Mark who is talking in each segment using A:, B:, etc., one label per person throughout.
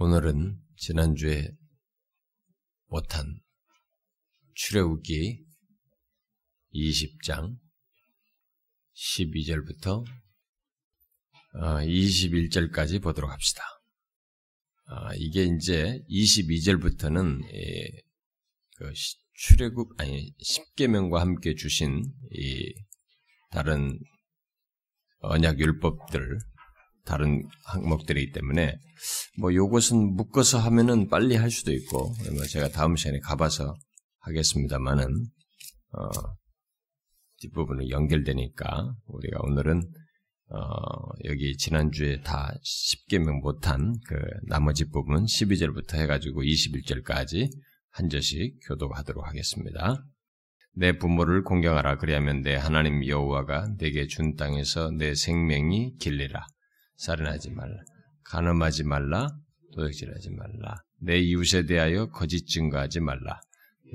A: 오늘은 지난주에 못한 출애굽기 20장 12절부터 21절까지 보도록 합시다. 아, 이게 이제 22절부터는 그 출애굽 아니 십계명과 함께 주신 이 다른 언약 율법들 다른 항목들이기 때문에 뭐 요것은 묶어서 하면은 빨리 할 수도 있고 제가 다음 시간에 가봐서 하겠습니다만은 어, 뒷부분은 연결되니까 우리가 오늘은 어, 여기 지난주에 다 10개명 못한 그 나머지 부분 12절부터 해가지고 21절까지 한 절씩 교독하도록 하겠습니다. 내 부모를 공경하라 그리하면 내 하나님 여호와가 내게 준 땅에서 내 생명이 길리라. 살인하지 말라. 간음하지 말라. 도둑질하지 말라. 내 이웃에 대하여 거짓 증거하지 말라.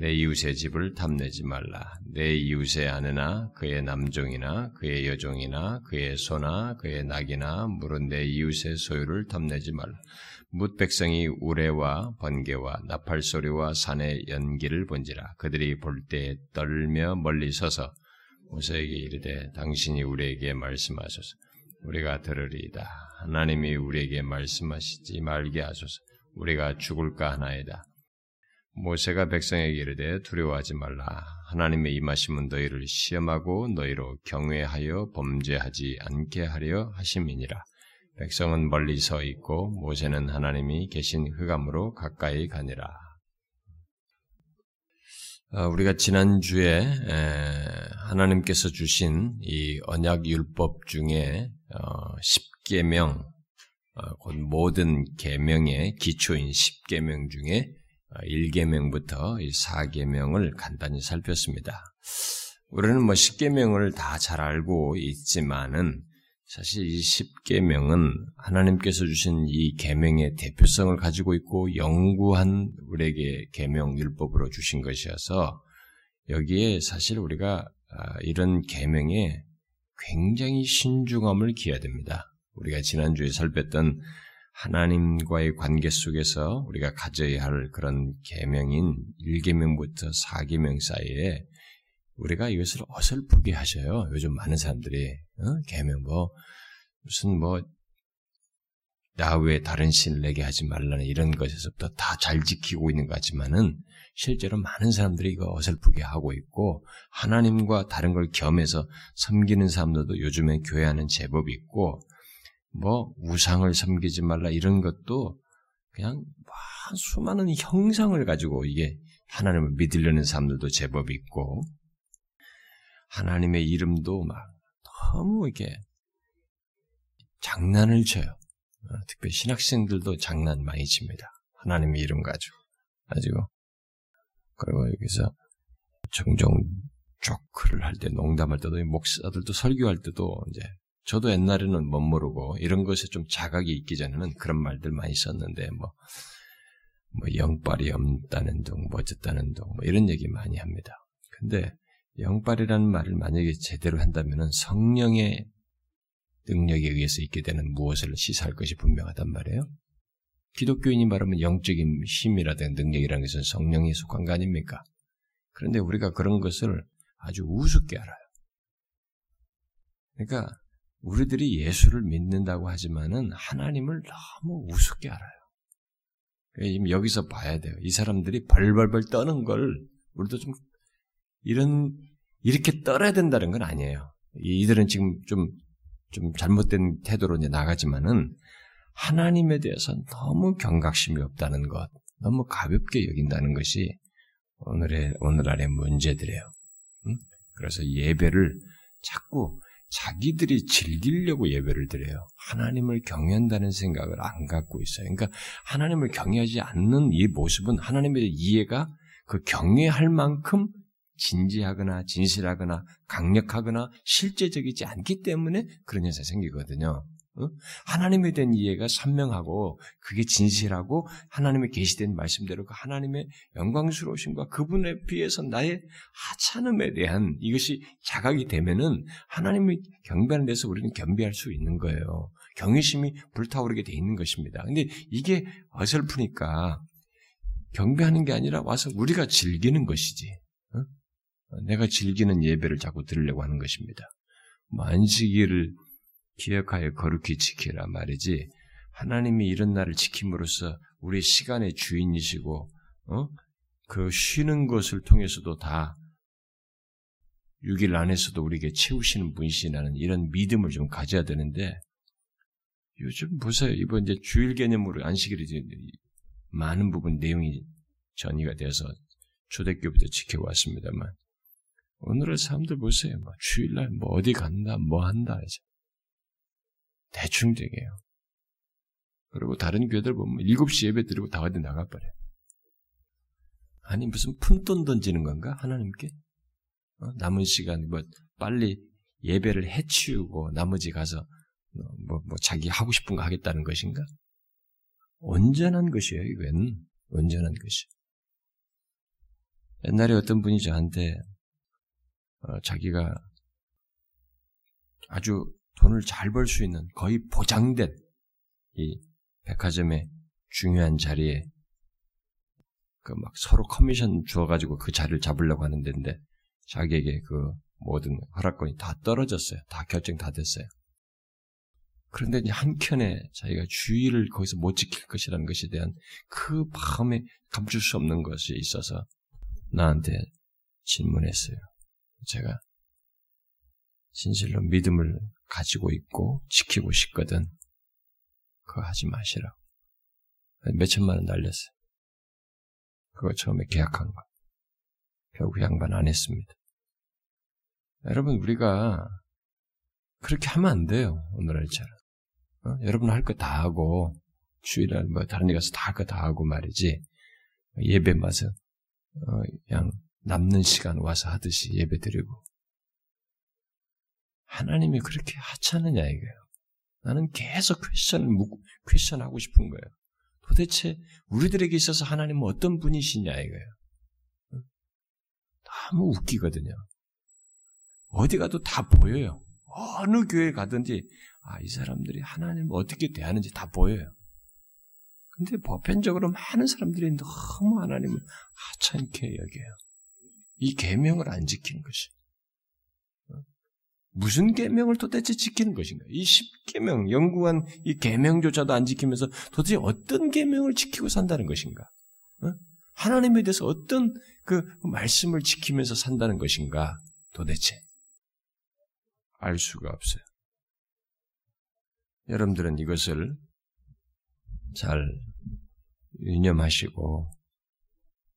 A: 내 이웃의 집을 탐내지 말라. 내 이웃의 아내나 그의 남종이나 그의 여종이나 그의 소나 그의 낙이나 물은 내 이웃의 소유를 탐내지 말라. 뭇 백성이 우레와 번개와 나팔 소리와 산의 연기를 본지라. 그들이 볼 때 떨며 멀리 서서 모세에게 이르되 당신이 우리에게 말씀하소서. 우리가 들으리이다. 하나님이 우리에게 말씀하시지 말게 하소서. 우리가 죽을까 하나이다. 모세가 백성에게 이르되 두려워하지 말라. 하나님의 임하심은 너희를 시험하고 너희로 경외하여 범죄하지 않게 하려 하심이니라. 백성은 멀리 서 있고 모세는 하나님이 계신 흑암으로 가까이 가니라. 어, 우리가 지난주에 하나님께서 주신 이 언약 율법 중에 10계명, 어, 어, 곧 모든 계명의 기초인 10계명 중에 1계명부터 4계명을 간단히 살폈습니다. 우리는 뭐 10계명을 다 잘 알고 있지만은 사실 이 10계명은 하나님께서 주신 이 계명의 대표성을 가지고 있고 영구한 우리에게 계명 율법으로 주신 것이어서 여기에 사실 우리가 아, 이런 계명에 굉장히 신중함을 기해야 됩니다. 우리가 지난주에 살폈던 하나님과의 관계 속에서 우리가 가져야 할 그런 계명인 1계명부터 4계명 사이에 우리가 이것을 어설프게 하셔요. 요즘 많은 사람들이 어? 계명 뭐 무슨 뭐 야외 다른 신을 내게 하지 말라는 이런 것에서부터 다 잘 지키고 있는 것 같지만은 실제로 많은 사람들이 이거 어설프게 하고 있고 하나님과 다른 걸 겸해서 섬기는 사람들도 요즘에 교회 하는 제법이 있고 뭐 우상을 섬기지 말라 이런 것도 그냥 수많은 형상을 가지고 이게 하나님을 믿으려는 사람들도 제법 있고 하나님의 이름도 막 너무 이렇게 장난을 쳐요. 어, 특별히 신학생들도 장난 많이 칩니다. 하나님의 이름 가지고. 가지고. 그리고 여기서 종종 조크를 할 때, 농담할 때도, 목사들도 설교할 때도 이제 저도 옛날에는 못 모르고 이런 것에 좀 자각이 있기 전에는 그런 말들 많이 썼는데 뭐, 뭐 영빨이 없다는 둥, 뭐 어쨌다는 둥, 뭐 이런 얘기 많이 합니다. 근데 영빨이라는 말을 만약에 제대로 한다면 성령의 능력에 의해서 있게 되는 무엇을 시사할 것이 분명하단 말이에요. 기독교인이 말하면 영적인 힘이라든 능력이라는 것은 성령에 속한 거 아닙니까? 그런데 우리가 그런 것을 아주 우습게 알아요. 그러니까 우리들이 예수를 믿는다고 하지만은 하나님을 너무 우습게 알아요. 지금 여기서 봐야 돼요. 이 사람들이 벌벌벌 떠는 걸 우리도 좀 이런 이렇게 떨어야 된다는 건 아니에요. 이들은 지금 좀 좀 잘못된 태도로 이제 나가지만은 하나님에 대해서 너무 경각심이 없다는 것, 너무 가볍게 여긴다는 것이 오늘의 오늘날의 문제들이에요. 응? 그래서 예배를 자꾸 자기들이 즐기려고 예배를 드려요. 하나님을 경외한다는 생각을 안 갖고 있어요. 그러니까 하나님을 경외하지 않는 이 모습은 하나님의 이해가 그 경외할 만큼 진지하거나 진실하거나 강력하거나 실제적이지 않기 때문에 그런 현상이 생기거든요. 어? 하나님에 대한 이해가 선명하고 그게 진실하고 하나님의 계시된 말씀대로 그 하나님의 영광스러우심과 그분에 비해서 나의 하찮음에 대한 이것이 자각이 되면은 하나님의 경배하는 데서 우리는 겸비할 수 있는 거예요. 경외심이 불타오르게 돼 있는 것입니다. 근데 이게 어설프니까 경배하는 게 아니라 와서 우리가 즐기는 것이지. 어? 내가 즐기는 예배를 자꾸 들으려고 하는 것입니다. 만시기를 기억하여 거룩히 지키라 말이지. 하나님이 이런 날을 지킴으로써 우리 시간의 주인이시고, 어? 그 쉬는 것을 통해서도 다 6일 안에서도 우리에게 채우시는 분이시라는 이런 믿음을 좀 가져야 되는데, 요즘 보세요. 이번 이제 주일 개념으로 안식일이 많은 부분 내용이 전이가 돼서 초대교부터 지켜왔습니다만, 오늘의 사람들 보세요. 뭐 주일날 뭐 어디 간다, 뭐 한다, 이제. 대충 되게요. 그리고 다른 교회들 보면 7시 예배 드리고 다 어디 나가버려. 아니, 무슨 푼돈 던지는 건가? 하나님께? 어? 남은 시간, 뭐, 빨리 예배를 해치우고 나머지 가서, 어, 뭐, 뭐, 자기 하고 싶은 거 하겠다는 것인가? 온전한 것이에요, 이건. 온전한 것이. 옛날에 어떤 분이 저한테, 어, 자기가 아주 돈을 잘 벌 수 있는 거의 보장된 이 백화점의 중요한 자리에 그 막 서로 커미션 주어가지고 그 자리를 잡으려고 하는 데인데 자기에게 그 모든 허락권이 다 떨어졌어요. 다 결정 다 됐어요. 그런데 이제 한켠에 자기가 주의를 거기서 못 지킬 것이라는 것에 대한 그 마음에 감출 수 없는 것이 있어서 나한테 질문했어요. 제가 진실로 믿음을 가지고 있고 지키고 싶거든. 그거 하지 마시라고. 몇 천만 원 날렸어요. 그거 처음에 계약한 거. 결국 양반 안 했습니다. 여러분, 우리가 그렇게 하면 안 돼요. 오늘날처럼. 어? 여러분 할 거 다 하고, 주일날 뭐 다른 데 가서 다 할 거 다 하고 말이지. 예배 마서, 어, 그냥 남는 시간 와서 하듯이 예배 드리고. 하나님이 그렇게 하찮느냐 이거예요. 나는 계속 묻고, 퀘션하고 싶은 거예요. 도대체 우리들에게 있어서 하나님은 어떤 분이시냐 이거예요. 너무 웃기거든요. 어디 가도 다 보여요. 어느 교회 가든지 아, 이 사람들이 하나님을 어떻게 대하는지 다 보여요. 근데 보편적으로 많은 사람들이 너무 하나님을 하찮게 여겨요. 이 계명을 안 지키는 것이. 무슨 계명을 도대체 지키는 것인가? 이 십계명, 영구한 이 계명조차도 안 지키면서 도대체 어떤 계명을 지키고 산다는 것인가? 어? 하나님에 대해서 어떤 그 말씀을 지키면서 산다는 것인가? 도대체 알 수가 없어요. 여러분들은 이것을 잘 유념하시고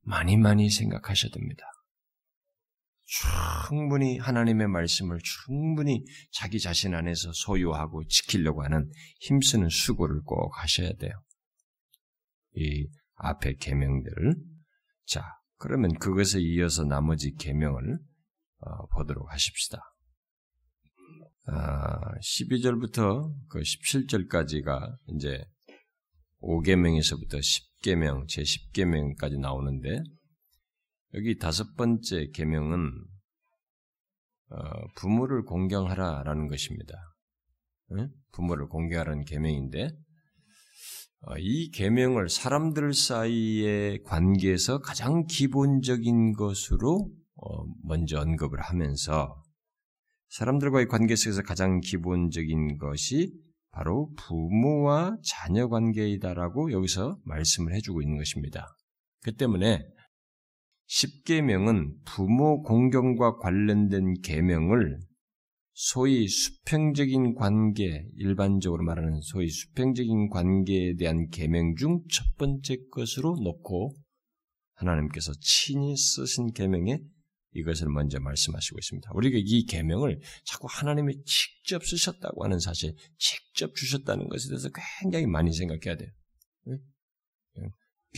A: 많이 많이 생각하셔야 됩니다. 충분히 하나님의 말씀을 충분히 자기 자신 안에서 소유하고 지키려고 하는 힘쓰는 수고를 꼭 하셔야 돼요. 이 앞에 계명들을 자 그러면 그것에 이어서 나머지 계명을 어, 보도록 하십시다. 아, 12절부터 그 17절까지가 이제 5계명에서부터 10계명, 제 10계명까지 나오는데 여기 다섯 번째 계명은 어, 부모를 공경하라라는 것입니다. 네? 부모를 공경하라는 계명인데 어, 이 계명을 사람들 사이의 관계에서 가장 기본적인 것으로 어, 먼저 언급을 하면서 사람들과의 관계 속에서 가장 기본적인 것이 바로 부모와 자녀 관계이다라고 여기서 말씀을 해주고 있는 것입니다. 그 때문에 십계명은 부모 공경과 관련된 계명을 소위 수평적인 관계, 일반적으로 말하는 소위 수평적인 관계에 대한 계명 중 첫 번째 것으로 놓고 하나님께서 친히 쓰신 계명에 이것을 먼저 말씀하시고 있습니다. 우리가 이 계명을 자꾸 하나님이 직접 쓰셨다고 하는 사실, 직접 주셨다는 것에 대해서 굉장히 많이 생각해야 돼요.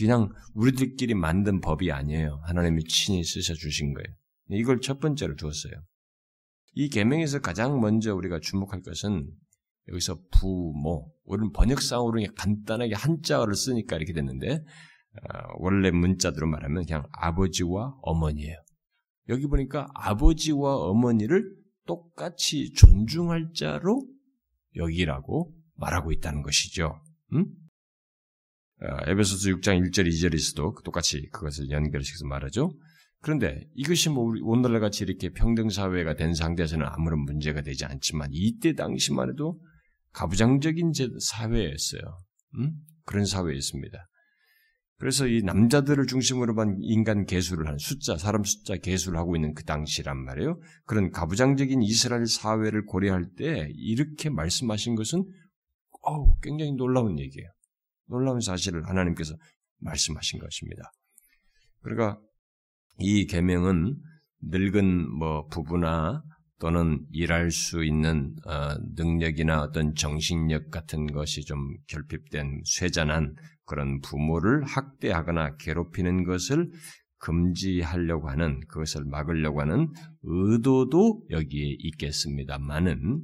A: 그냥 우리들끼리 만든 법이 아니에요. 하나님이 친히 쓰셔 주신 거예요. 이걸 첫 번째로 두었어요. 이 계명에서 가장 먼저 우리가 주목할 것은 여기서 부모, 우리는 번역상으로 간단하게 한자어를 쓰니까 이렇게 됐는데 어, 원래 문자대로 말하면 그냥 아버지와 어머니예요. 여기 보니까 아버지와 어머니를 똑같이 존중할 자로 여기라고 말하고 있다는 것이죠. 음? 에베소서 6장 1절 2절에서도 똑같이 그것을 연결시켜서 말하죠. 그런데 이것이 뭐 오늘날 같이 이렇게 평등 사회가 된 상태에서는 아무런 문제가 되지 않지만 이때 당시만 해도 가부장적인 사회였어요. 음? 그런 사회였습니다. 그래서 이 남자들을 중심으로만 인간 개수를 한 숫자, 사람 숫자 개수를 하고 있는 그 당시란 말이에요. 그런 가부장적인 이스라엘 사회를 고려할 때 이렇게 말씀하신 것은 어우, 굉장히 놀라운 얘기예요. 놀라운 사실을 하나님께서 말씀하신 것입니다. 그러니까 이 계명은 늙은 뭐 부부나 또는 일할 수 있는 어, 능력이나 어떤 정신력 같은 것이 좀 결핍된 쇠잔한 그런 부모를 학대하거나 괴롭히는 것을 금지하려고 하는 그것을 막으려고 하는 의도도 여기에 있겠습니다만은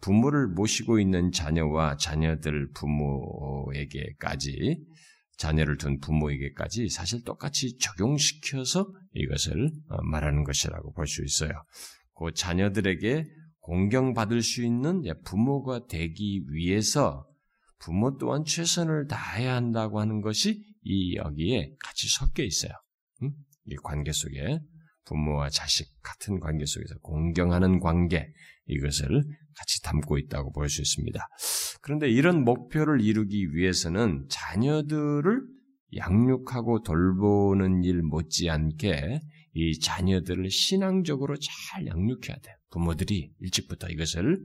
A: 부모를 모시고 있는 자녀와 자녀들 부모에게까지 자녀를 둔 부모에게까지 사실 똑같이 적용시켜서 이것을 어, 말하는 것이라고 볼 수 있어요. 그 자녀들에게 공경받을 수 있는 부모가 되기 위해서 부모 또한 최선을 다해야 한다고 하는 것이 이 여기에 같이 섞여 있어요. 이 관계 속에 부모와 자식 같은 관계 속에서 공경하는 관계 이것을 같이 담고 있다고 볼 수 있습니다. 그런데 이런 목표를 이루기 위해서는 자녀들을 양육하고 돌보는 일 못지않게 이 자녀들을 신앙적으로 잘 양육해야 돼요. 부모들이 일찍부터 이것을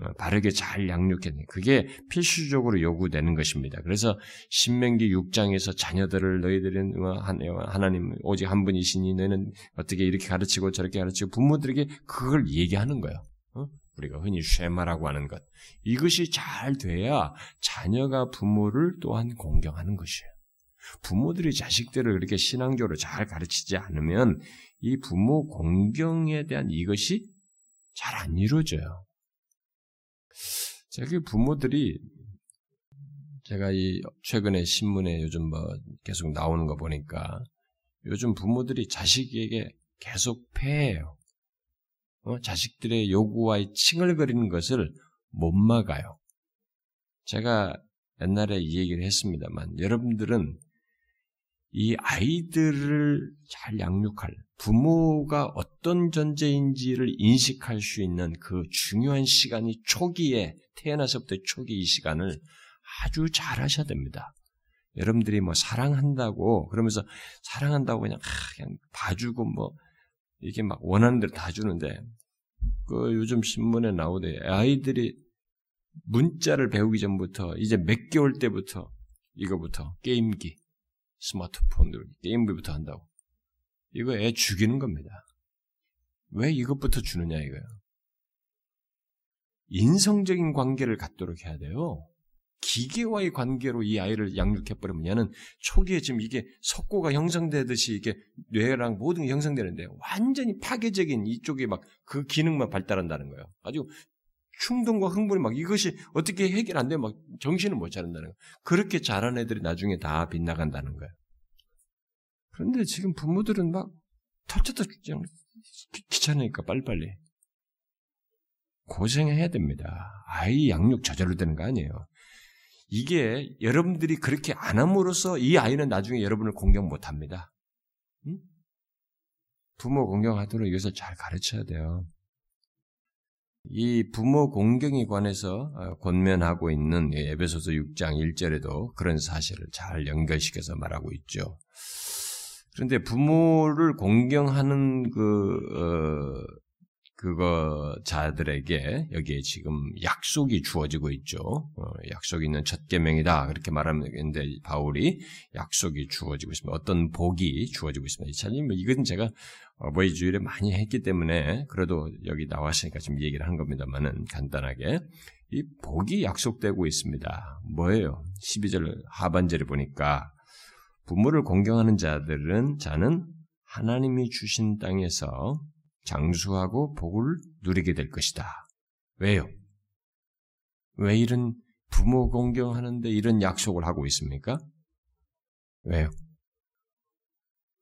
A: 어, 바르게 잘 양육해야 돼. 그게 필수적으로 요구되는 것입니다. 그래서 신명기 6장에서 자녀들을 너희들은 하나님 오직 한 분이시니 너는 어떻게 이렇게 가르치고 저렇게 가르치고 부모들에게 그걸 얘기하는 거예요. 어? 우리가 흔히 쉐마라고 하는 것. 이것이 잘 돼야 자녀가 부모를 또한 공경하는 것이에요. 부모들이 자식들을 그렇게 신앙적으로 잘 가르치지 않으면 이 부모 공경에 대한 이것이 잘 안 이루어져요. 제가 부모들이 제가 이 최근에 신문에 요즘 뭐 계속 나오는 거 보니까 요즘 부모들이 자식에게 계속 폐해요. 어? 자식들의 요구와의 칭얼거리는 것을 못 막아요. 제가 옛날에 이 얘기를 했습니다만 여러분들은 이 아이들을 잘 양육할 부모가 어떤 존재인지를 인식할 수 있는 그 중요한 시간이 초기에 태어나서부터 초기 이 시간을 아주 잘 하셔야 됩니다. 여러분들이 뭐 사랑한다고 그러면서 사랑한다고 그냥 그냥 봐주고 뭐 이게 막 원하는 대로 다 주는데 그 요즘 신문에 나오대 아이들이 문자를 배우기 전부터 이제 몇 개월 때부터 이거부터 게임기 스마트폰으로 게임기부터 한다고 이거 애 죽이는 겁니다. 왜 이것부터 주느냐 이거예요. 인성적인 관계를 갖도록 해야 돼요. 기계와의 관계로 이 아이를 양육해버리면 얘는 초기에 지금 이게 석고가 형성되듯이 이게 뇌랑 모든 게 형성되는데 완전히 파괴적인 이쪽에 막 그 기능만 발달한다는 거예요. 아주 충동과 흥분이 막 이것이 어떻게 해결 안 되면 막 정신을 못 차린다는 거예요. 그렇게 자란 애들이 나중에 다 빗나간다는 거예요. 그런데 지금 부모들은 막 터쳐도 그냥 귀찮으니까 빨리빨리 고생해야 됩니다. 아이 양육 저절로 되는 거 아니에요. 이게 여러분들이 그렇게 안 함으로써 이 아이는 나중에 여러분을 공경 못 합니다. 응? 부모 공경하도록 이것을 잘 가르쳐야 돼요. 이 부모 공경에 관해서 어, 권면하고 있는 에베소서 6장 1절에도 그런 사실을 잘 연결시켜서 말하고 있죠. 그런데 부모를 공경하는 그 어, 그거 자들에게 여기에 지금 약속이 주어지고 있죠. 어, 약속이 있는 첫 계명이다 그렇게 말하는데 바울이 약속이 주어지고 있습니다. 어떤 복이 주어지고 있습니다. 이차님 뭐 이건 제가 어버이 주일에 많이 했기 때문에 그래도 여기 나왔으니까 지금 얘기를 한 겁니다만은 간단하게 이 복이 약속되고 있습니다. 뭐예요? 12절 하반절에 보니까 부모를 공경하는 자들은 자는 하나님이 주신 땅에서 장수하고 복을 누리게 될 것이다. 왜요? 왜 이런 부모 공경하는데 이런 약속을 하고 있습니까? 왜요?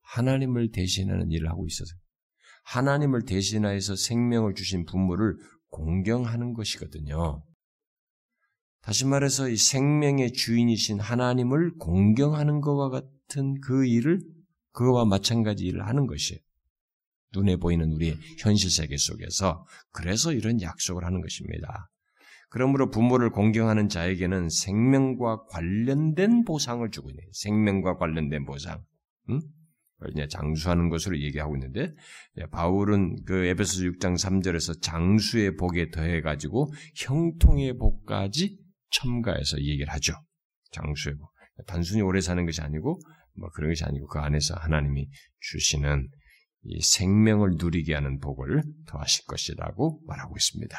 A: 하나님을 대신하는 일을 하고 있어서 하나님을 대신하여서 생명을 주신 부모를 공경하는 것이거든요. 다시 말해서 이 생명의 주인이신 하나님을 공경하는 것과 같은 그 일을 그거와 마찬가지 일을 하는 것이에요. 눈에 보이는 우리의 현실 세계 속에서 그래서 이런 약속을 하는 것입니다. 그러므로 부모를 공경하는 자에게는 생명과 관련된 보상을 주고 있네요. 생명과 관련된 보상. 응? 이제 장수하는 것으로 얘기하고 있는데 바울은 그 에베소 6장 3절에서 장수의 복에 더해 가지고 형통의 복까지 첨가해서 얘기를 하죠. 장수의 복. 단순히 오래 사는 것이 아니고 뭐 그런 것이 아니고 그 안에서 하나님이 주시는 이 생명을 누리게 하는 복을 더하실 것이라고 말하고 있습니다.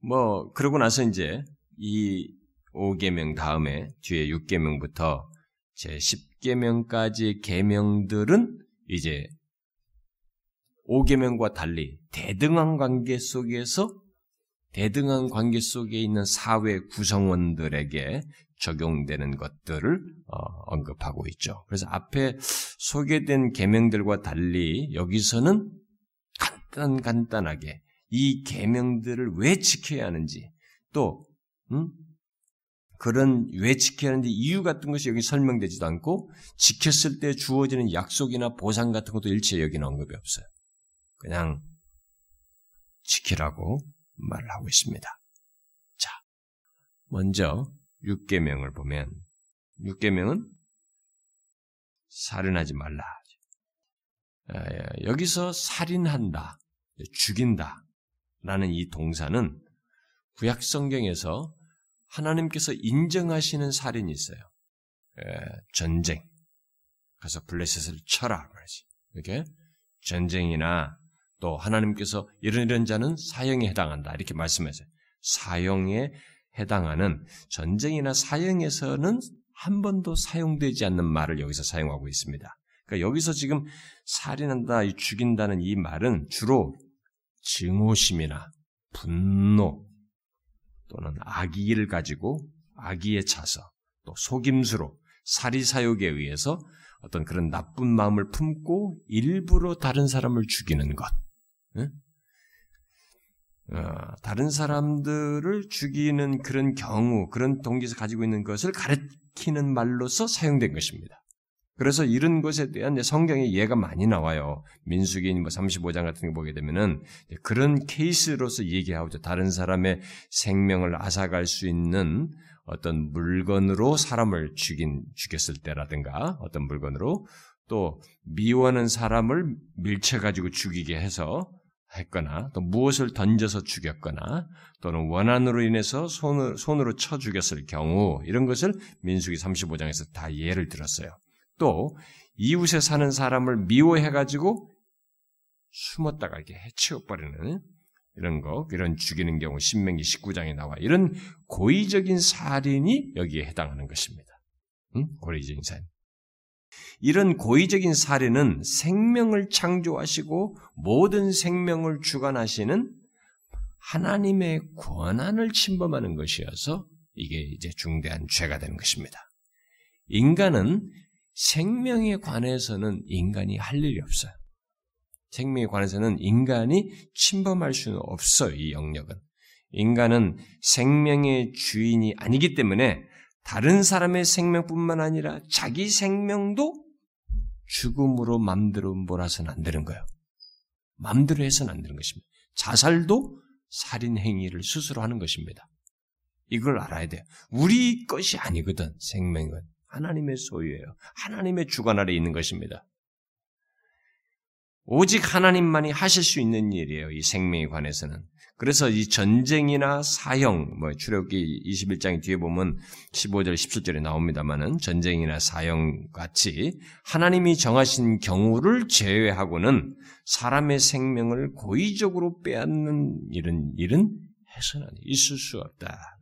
A: 뭐 그러고 나서 이제 이 5계명 다음에 뒤에 6계명부터 제 10계명까지의 계명들은 이제 5계명과 달리 대등한 관계 속에서 대등한 관계 속에 있는 사회 구성원들에게 적용되는 것들을 어, 언급하고 있죠. 그래서 앞에 소개된 계명들과 달리 여기서는 간단 간단하게 이 계명들을 왜 지켜야 하는지 또 음? 그런 왜 지켜야 하는지 이유 같은 것이 여기 설명되지도 않고 지켰을 때 주어지는 약속이나 보상 같은 것도 일체 여기는 언급이 없어요. 그냥 지키라고 말을 하고 있습니다. 자, 먼저 6계명을 보면 6계명은 살인하지 말라. 여기서 살인한다, 죽인다 라는 이 동사는 구약 성경에서 하나님께서 인정하시는 살인이 있어요. 전쟁. 가서 블레셋을 쳐라. 말이지. 이렇게 전쟁이나 또 하나님께서 이런 이런 자는 사형에 해당한다. 이렇게 말씀하세요. 사형에 해당하는 전쟁이나 사형에서는 한 번도 사용되지 않는 말을 여기서 사용하고 있습니다. 그러니까 여기서 지금 살인한다, 죽인다는 이 말은 주로 증오심이나 분노 또는 악의를 가지고 악의에 차서 또 속임수로 사리사욕에 의해서 어떤 그런 나쁜 마음을 품고 일부러 다른 사람을 죽이는 것. 어, 다른 사람들을 죽이는 그런 경우, 그런 동기에서 가지고 있는 것을 가르치는 말로서 사용된 것입니다. 그래서 이런 것에 대한 성경의 예가 많이 나와요. 민수기인 뭐 35장 같은 거 보게 되면은 그런 케이스로서 얘기하죠. 다른 사람의 생명을 앗아갈 수 있는 어떤 물건으로 사람을 죽인, 죽였을 때라든가 어떤 물건으로 또 미워하는 사람을 밀쳐가지고 죽이게 해서 했거나 또 무엇을 던져서 죽였거나 또는 원한으로 인해서 손을, 손으로 쳐 죽였을 경우 이런 것을 민수기 35장에서 다 예를 들었어요. 또 이웃에 사는 사람을 미워해가지고 숨었다가 이렇게 해치워버리는 이런 거, 이런 죽이는 경우 신명기 19장에 나와 이런 고의적인 살인이 여기에 해당하는 것입니다. 응? 고의적인 살인. 이런 고의적인 살인은 생명을 창조하시고 모든 생명을 주관하시는 하나님의 권한을 침범하는 것이어서 이게 이제 중대한 죄가 되는 것입니다. 인간은 생명에 관해서는 인간이 할 일이 없어요. 생명에 관해서는 인간이 침범할 수는 없어요, 이 영역은. 인간은 생명의 주인이 아니기 때문에 다른 사람의 생명뿐만 아니라 자기 생명도 죽음으로 맘대로 몰아서는 안 되는 거예요. 맘대로 해서는 안 되는 것입니다. 자살도 살인 행위를 스스로 하는 것입니다. 이걸 알아야 돼요. 우리 것이 아니거든, 생명은. 하나님의 소유예요. 하나님의 주관 아래 있는 것입니다. 오직 하나님만이 하실 수 있는 일이에요. 이 생명에 관해서는. 그래서 이 전쟁이나 사형, 뭐 출애굽기 21장 뒤에 보면 15절, 17절에 나옵니다만은 전쟁이나 사형 같이 하나님이 정하신 경우를 제외하고는 사람의 생명을 고의적으로 빼앗는 이런 일은 해서는 있을 수 없다.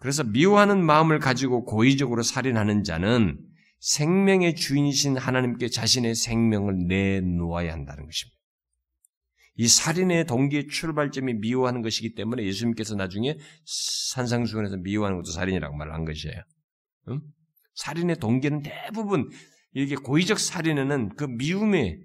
A: 그래서 미워하는 마음을 가지고 고의적으로 살인하는 자는 생명의 주인이신 하나님께 자신의 생명을 내놓아야 한다는 것입니다. 이 살인의 동기의 출발점이 미워하는 것이기 때문에 예수님께서 나중에 산상수훈에서 미워하는 것도 살인이라고 말한 것이에요. 응? 살인의 동기는 대부분 이게 고의적 살인에는 그 미움의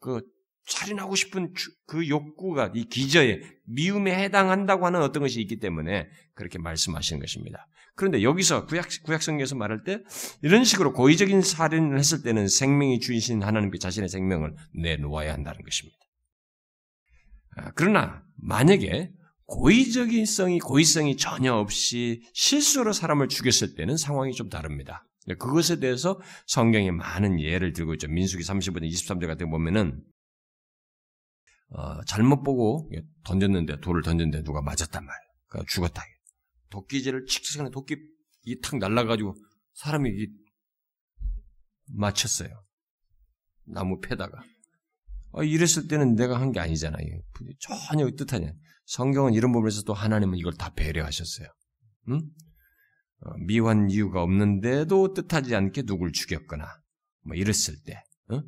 A: 그 살인하고 싶은 그 욕구가 이 기저에 미움에 해당한다고 하는 어떤 것이 있기 때문에 그렇게 말씀하시는 것입니다. 그런데 여기서 구약 구약성경에서 말할 때 이런 식으로 고의적인 살인을 했을 때는 생명이 주이신 하나님께 자신의 생명을 내놓아야 한다는 것입니다. 아, 그러나 만약에 고의적인 성이 고의성이 전혀 없이 실수로 사람을 죽였을 때는 상황이 좀 다릅니다. 그것에 대해서 성경에 많은 예를 들고 있죠. 민수기 35장 23절 같은 거 보면은 어, 잘못 보고 던졌는데 돌을 던졌는데 누가 맞았단 말이에요. 그러니까 죽었다. 도끼질을 칙칙하는 도끼 이탁 날라가지고 사람이 이 맞췄어요. 나무 패다가. 어, 이랬을 때는 내가 한 게 아니잖아요. 전혀 뜻하냐. 성경은 이런 부분에서 또 하나님은 이걸 다 배려하셨어요. 응? 어, 미워한 이유가 없는데도 뜻하지 않게 누굴 죽였거나 뭐 이랬을 때 어?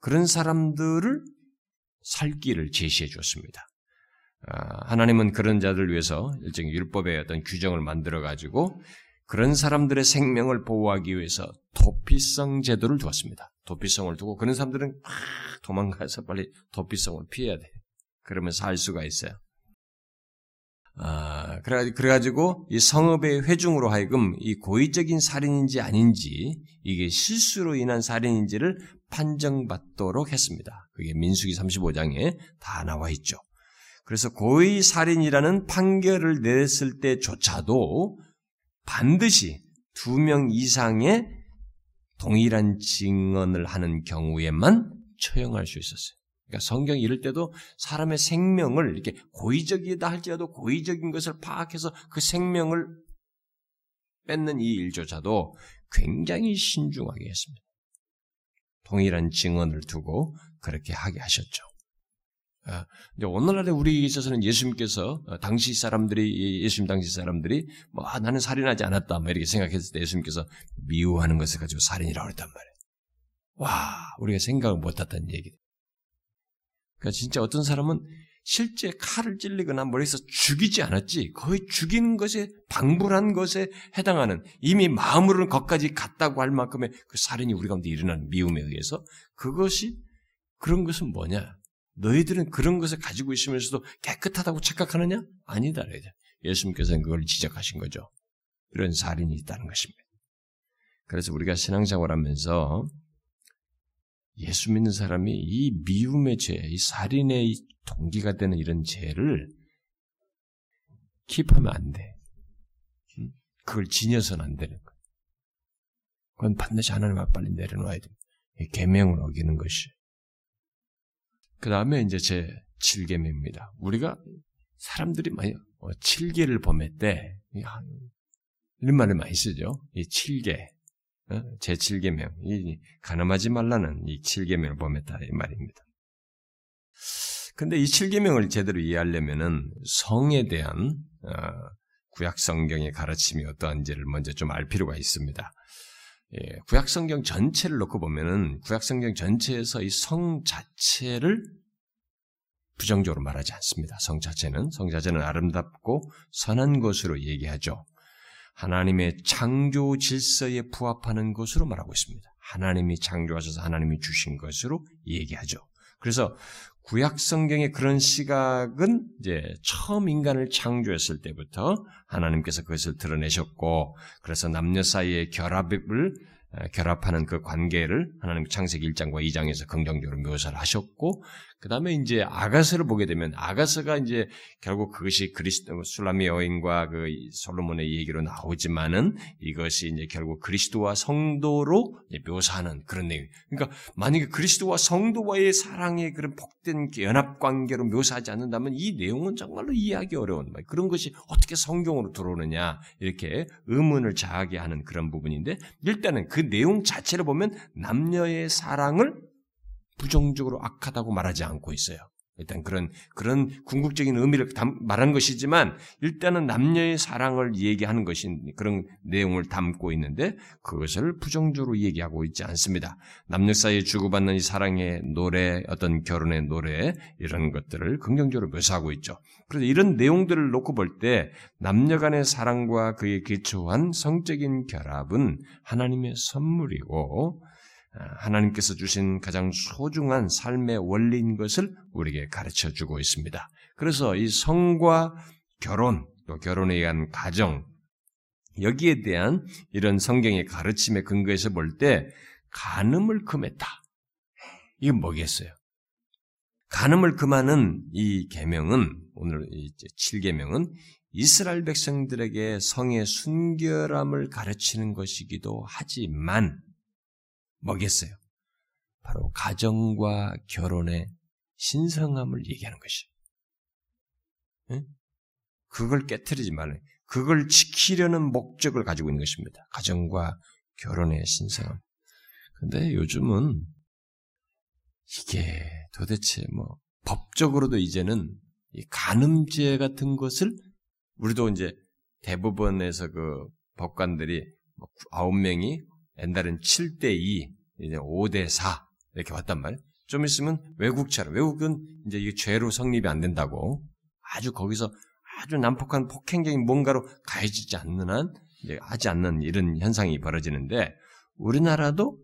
A: 그런 사람들을 살 길을 제시해 주었습니다. 아, 하나님은 그런 자들을 위해서 일종의 율법의 어떤 규정을 만들어 가지고 그런 사람들의 생명을 보호하기 위해서 도피성 제도를 두었습니다. 도피성을 두고 그런 사람들은 막 도망가서 빨리 도피성을 피해야 돼. 그러면 살 수가 있어요. 아, 그래가지고 이 성읍의 회중으로 하여금 이 고의적인 살인인지 아닌지 이게 실수로 인한 살인인지를 판정받도록 했습니다. 그게 민수기 35장에 다 나와 있죠. 그래서 고의 살인이라는 판결을 냈을 때조차도 반드시 두 명 이상의 동일한 증언을 하는 경우에만 처형할 수 있었어요. 그러니까 성경이 이럴 때도 사람의 생명을 이렇게 고의적이다 할지라도 고의적인 것을 파악해서 그 생명을 뺏는 이 일조차도 굉장히 신중하게 했습니다. 동일한 증언을 두고 그렇게 하게 하셨죠. 아, 이제 오늘날에 우리에 있어서는 예수님께서 어, 당시 사람들이 예수님 당시 사람들이 뭐 아, 나는 살인하지 않았다 뭐 이렇게 생각했을 때 예수님께서 미워하는 것을 가지고 살인이라고 했단 말이에요. 와 우리가 생각을 못했다는 얘기. 그러니까 진짜 어떤 사람은 실제 칼을 찔리거나 머리에서 죽이지 않았지 거의 죽이는 것에 방불한 것에 해당하는 이미 마음으로는 것까지 갔다고 할 만큼의 그 살인이 우리 가운데 일어나는 미움에 의해서 그것이 그런 것은 뭐냐? 너희들은 그런 것을 가지고 있으면서도 깨끗하다고 착각하느냐? 아니다. 예수님께서는 그걸 지적하신 거죠. 이런 살인이 있다는 것입니다. 그래서 우리가 신앙생활 하면서 예수 믿는 사람이 이 미움의 죄, 이 살인의 동기가 되는 이런 죄를 킵하면 안 돼. 그걸 지녀서는 안 되는 거야. 그건 반드시 하나님 앞 빨리 내려놔야 돼. 계명을 어기는 것이. 그 다음에 이제 제 7계명입니다. 우리가 사람들이 많이 7계를 어, 범했대. 이런 말을 많이 쓰죠. 이 7계. 어? 제 7계명. 이 가늠하지 말라는 이 7계명을 범했다 이 말입니다. 근데 이 7계명을 제대로 이해하려면은 성에 대한 어, 구약 성경의 가르침이 어떠한지를 먼저 좀 알 필요가 있습니다. 예, 구약 성경 전체를 놓고 보면은 구약 성경 전체에서 이 성 자체를 부정적으로 말하지 않습니다. 성 자체는 성 자체는 아름답고 선한 것으로 얘기하죠. 하나님의 창조 질서에 부합하는 것으로 말하고 있습니다. 하나님이 창조하셔서 하나님이 주신 것으로 얘기하죠. 그래서 구약 성경의 그런 시각은 이제 처음 인간을 창조했을 때부터 하나님께서 그것을 드러내셨고 그래서 남녀 사이의 결합을 결합하는 그 관계를 하나님 창세기 1장과 2장에서 긍정적으로 묘사를 하셨고 그 다음에 이제 아가서를 보게 되면 아가서가 이제 결국 그것이 그리스도 술라미 여인과 그 솔로몬의 얘기로 나오지만은 이것이 이제 결국 그리스도와 성도로 묘사하는 그런 내용. 그러니까 만약에 그리스도와 성도와의 사랑의 그런 복된 연합 관계로 묘사하지 않는다면 이 내용은 정말로 이해하기 어려운 그런 것이 어떻게 성경으로 들어오느냐 이렇게 의문을 자하게 하는 그런 부분인데 일단은 그 내용 자체를 보면 남녀의 사랑을 부정적으로 악하다고 말하지 않고 있어요. 일단 그런 그런 궁극적인 의미를 담, 말한 것이지만 일단은 남녀의 사랑을 얘기하는 것인 그런 내용을 담고 있는데 그것을 부정적으로 얘기하고 있지 않습니다. 남녀 사이에 주고받는 이 사랑의 노래, 어떤 결혼의 노래 이런 것들을 긍정적으로 묘사하고 있죠. 그래서 이런 내용들을 놓고 볼 때 남녀 간의 사랑과 그에 기초한 성적인 결합은 하나님의 선물이고 하나님께서 주신 가장 소중한 삶의 원리인 것을 우리에게 가르쳐 주고 있습니다. 그래서 이 성과 결혼, 또 결혼에 의한 가정, 여기에 대한 이런 성경의 가르침의 근거에서 볼 때 간음을 금했다. 이게 뭐겠어요? 간음을 금하는 이 계명은 오늘 이제 7계명은 이스라엘 백성들에게 성의 순결함을 가르치는 것이기도 하지만 뭐겠어요? 바로 가정과 결혼의 신성함을 얘기하는 것이. 응? 그걸 깨뜨리지 말아요. 그걸 지키려는 목적을 가지고 있는 것입니다. 가정과 결혼의 신성함. 근데 요즘은 이게 도대체 뭐 법적으로도 이제는 간음죄 같은 것을 우리도 이제 대부분에서 그 법관들이 뭐 아홉 명이 옛날엔 7대2, 이제 5대 4 이렇게 왔단 말이에요. 좀 있으면 외국처럼 외국은 이제 이게 죄로 성립이 안 된다고 아주 거기서 아주 난폭한 폭행적인 뭔가로 가해지지 않는 한 이제 하지 않는 이런 현상이 벌어지는데 우리나라도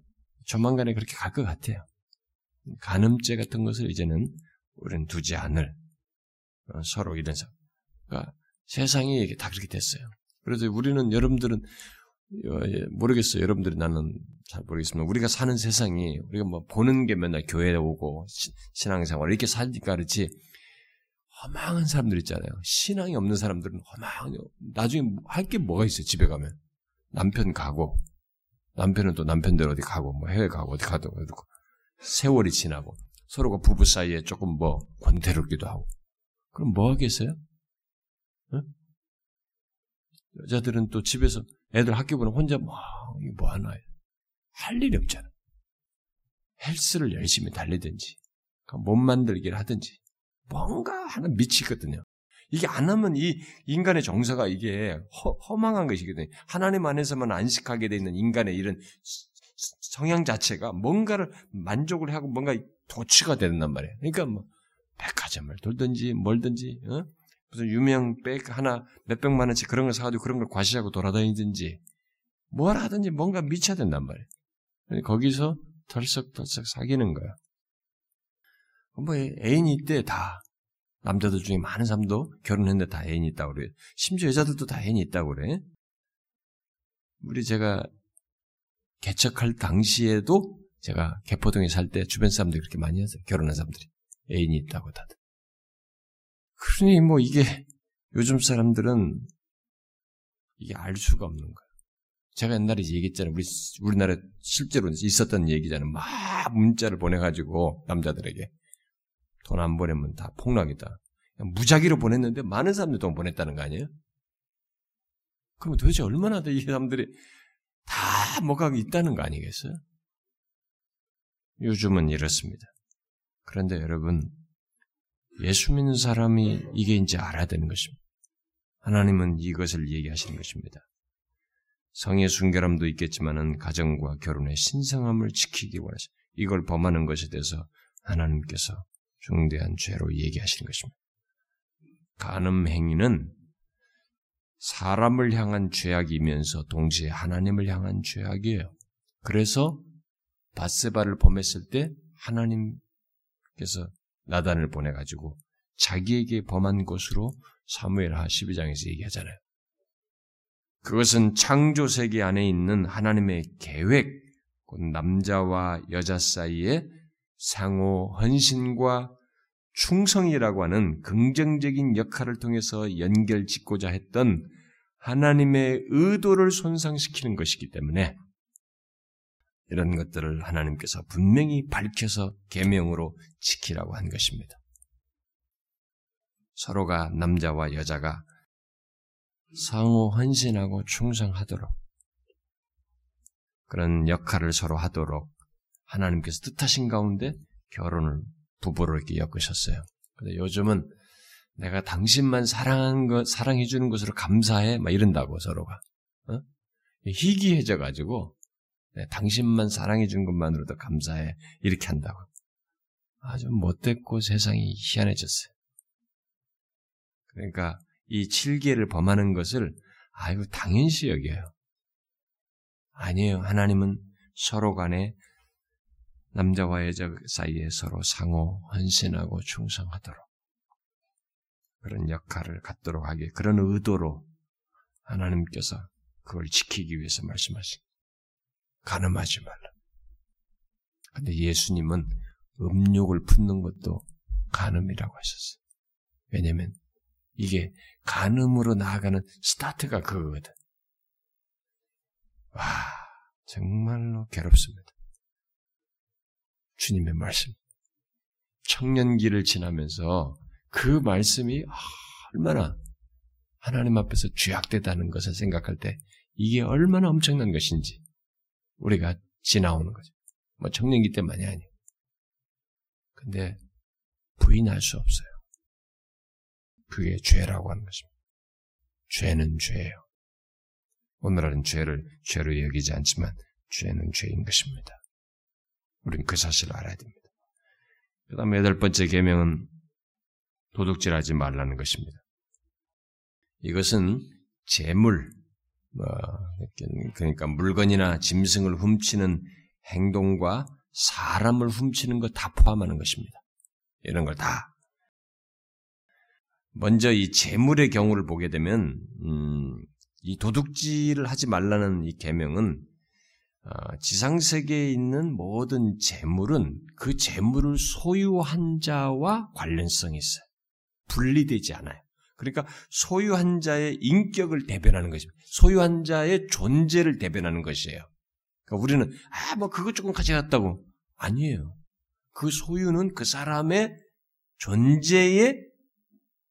A: 조만간에 그렇게 갈 것 같아요. 간음죄 같은 것을 이제는 우리는 두지 않을 어, 서로 이런 사. 그러니까 세상이 다 그렇게 됐어요. 그래서 우리는 여러분들은 모르겠어요. 여러분들이 나는 잘 모르겠습니다. 우리가 사는 세상이 우리가 뭐 보는 게 맨날 교회에 오고 신앙생활 이렇게 살니까 그렇지 허망한 사람들 있잖아요. 신앙이 없는 사람들은 허망해요. 나중에 할 게 뭐가 있어요. 집에 가면 남편 가고 남편은 또 남편대로 어디 가고 뭐 해외 가고 어디 가도 그렇고 세월이 지나고 서로가 부부 사이에 조금 뭐 권태롭기도 하고 그럼 뭐 하겠어요? 응? 여자들은 또 집에서 애들 학교 보면 혼자 뭐, 뭐 하나 할 일이 없잖아. 헬스를 열심히 달리든지, 몸 만들기를 하든지, 뭔가 하는 미치거든요. 이게 안 하면 이 인간의 정서가 이게 허, 망한 것이거든요. 하나님 안에서만 안식하게 되 있는 인간의 이런 성향 자체가 뭔가를 만족을 하고 뭔가 도취가 된단 말이에요. 그러니까 뭐 백화점을 돌든지 뭘든지 어? 무슨 유명 백 하나 몇백만 원치 그런 걸 사가지고 그런 걸 과시하고 돌아다니든지 뭘 하든지 뭔가 미쳐야 된단 말이에요. 거기서 덜썩덜썩 사귀는 거야. 뭐 애인이 있대 다 남자들 중에 많은 사람도 결혼했는데 다 애인이 있다고 그래. 심지어 여자들도 다 애인이 있다고 그래. 우리 제가 개척할 당시에도 제가 개포동에 살 때 주변 사람들이 그렇게 많이 했어요. 결혼한 사람들이. 애인이 있다고 다들. 그러니 뭐 이게 요즘 사람들은 이게 알 수가 없는 거예요. 제가 옛날에 얘기했잖아요. 우리, 우리나라에 실제로 있었던 얘기잖아요. 막 문자를 보내가지고 남자들에게. 돈 안 보내면 다 폭락이다. 무작위로 보냈는데 많은 사람들이 돈 보냈다는 거 아니에요? 그럼 도대체 얼마나 이 사람들이 다 뭐가 있다는 거 아니겠어요? 요즘은 이렇습니다. 그런데 여러분, 예수 믿는 사람이 이게 이제 알아야 되는 것입니다. 하나님은 이것을 얘기하시는 것입니다. 성의 순결함도 있겠지만은 가정과 결혼의 신성함을 지키기 원하시. 이걸 범하는 것에 대해서 하나님께서 중대한 죄로 얘기하시는 것입니다. 간음 행위는 사람을 향한 죄악이면서 동시에 하나님을 향한 죄악이에요. 그래서 바세바를 범했을 때 하나님께서 나단을 보내가지고 자기에게 범한 것으로 사무엘하 12장에서 얘기하잖아요. 그것은 창조 세계 안에 있는 하나님의 계획, 곧 남자와 여자 사이에 상호 헌신과 충성이라고 하는 긍정적인 역할을 통해서 연결 짓고자 했던 하나님의 의도를 손상시키는 것이기 때문에 이런 것들을 하나님께서 분명히 밝혀서 계명으로 지키라고 한 것입니다. 서로가 남자와 여자가 상호 헌신하고 충성하도록 그런 역할을 서로 하도록 하나님께서 뜻하신 가운데 결혼을 부부로 이렇게 엮으셨어요. 근데 요즘은 내가 당신만 사랑한 것, 사랑해주는 것으로 감사해, 막 이런다고 서로가. 어? 희귀해져가지고 네, 당신만 사랑해 준 것만으로도 감사해. 이렇게 한다고. 아주 못됐고 세상이 희한해졌어요. 그러니까 이 칠계를 범하는 것을 아유 당연시 여겨요. 아니에요. 하나님은 서로 간에 남자와 여자 사이에 서로 상호 헌신하고 충성하도록 그런 역할을 갖도록 하게 그런 의도로 하나님께서 그걸 지키기 위해서 말씀하신 가늠하지 말라. 근데 예수님은 음욕을 품는 것도 간음이라고 하셨어요. 왜냐면 이게 간음으로 나아가는 스타트가 그거거든. 와, 정말로 괴롭습니다. 주님의 말씀. 청년기를 지나면서 그 말씀이 얼마나 하나님 앞에서 죄악되다는 것을 생각할 때 이게 얼마나 엄청난 것인지 우리가 지나오는 거죠. 뭐 청년기 때만이 아니에요. 근데 부인할 수 없어요. 그게 죄라고 하는 것입니다. 죄는 죄예요. 오늘날은 죄를 죄로 여기지 않지만 죄는 죄인 것입니다. 우리는 그 사실을 알아야 됩니다. 그 다음에 여덟 번째 계명은 도둑질하지 말라는 것입니다. 이것은 재물, 뭐, 그러니까 물건이나 짐승을 훔치는 행동과 사람을 훔치는 것 다 포함하는 것입니다. 이런 걸 다. 먼저 이 재물의 경우를 보게 되면, 음, 이 도둑질을 하지 말라는 이 계명은 어, 지상 세계에 있는 모든 재물은 그 재물을 소유한 자와 관련성이 있어요. 분리되지 않아요. 그러니까 소유한 자의 인격을 대변하는 것입니다. 소유한 자의 존재를 대변하는 것이에요. 그러니까 우리는 아 뭐 그것 조금 가져갔다고 아니에요. 그 소유는 그 사람의 존재의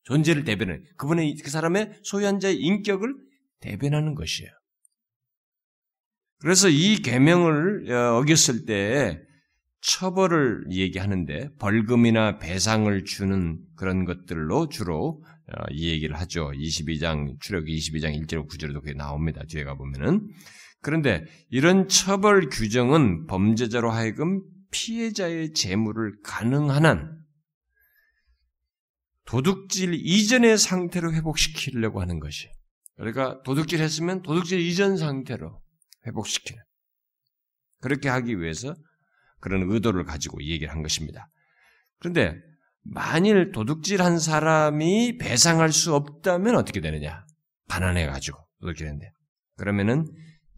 A: 존재를 대변해 그분의 그 사람의 소유한 자의 인격을 대변하는 것이에요. 그래서 이 계명을 어, 어겼을 때 처벌을 얘기하는데 벌금이나 배상을 주는 그런 것들로 주로 어, 이 얘기를 하죠. 22장 출애굽 22장 1절 9절에도 그게 나옵니다. 뒤에 가 보면은 그런데 이런 처벌 규정은 범죄자로 하여금 피해자의 재물을 가능한 한 도둑질 이전의 상태로 회복시키려고 하는 것이. 그러니까 도둑질 했으면 도둑질 이전 상태로 회복시키는. 그렇게 하기 위해서 그런 의도를 가지고 얘기를 한 것입니다. 그런데 만일 도둑질 한 사람이 배상할 수 없다면 어떻게 되느냐? 반환해 가지고 도둑질했는데. 그러면은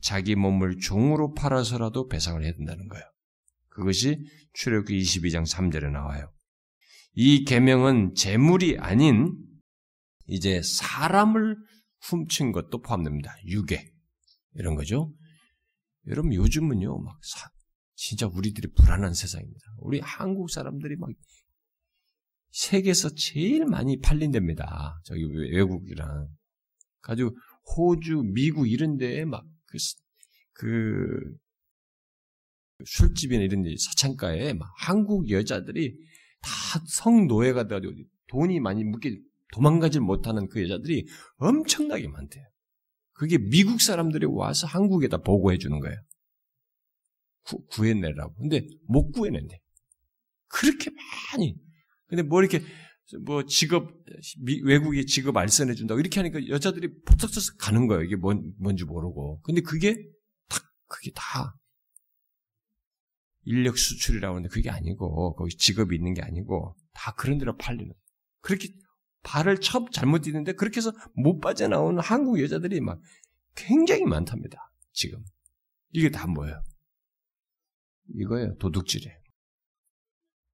A: 자기 몸을 종으로 팔아서라도 배상을 해야 된다는 거예요. 그것이 출애굽기 22장 3절에 나와요. 이 계명은 재물이 아닌 이제 사람을 훔친 것도 포함됩니다. 유괴 이런 거죠. 여러분 요즘은요 막 사, 진짜 우리들이 불안한 세상입니다. 우리 한국 사람들이 막 세계에서 제일 많이 팔린답니다. 저기 외국이랑 가지고 호주, 미국 이런 데에 막 그, 그 술집이나 이런 데 사창가에 막 한국 여자들이 다 성노예가 돼가지고 돈이 많이 묶게 도망가질 못하는 그 여자들이 엄청나게 많대요. 그게 미국 사람들이 와서 한국에다 보고해 주는 거예요. 구, 구해내라고. 근데 못 구해낸대. 그렇게 많이. 근데 뭐 이렇게 뭐 직업 외국에 직업 알선해 준다고 이렇게 하니까 여자들이 폭삭 쳐서 가는 거예요. 이게 뭔 뭔지 모르고. 근데 그게 다 그게 다 인력 수출이라고 하는데 그게 아니고 거기 직업이 있는 게 아니고 다 그런 데로 팔리는. 그렇게 발을 첩 잘못 뛰는데 그렇게 해서 못 빠져나오는 한국 여자들이 막 굉장히 많답니다. 지금. 이게 다 뭐예요? 이거예요. 도둑질이에요.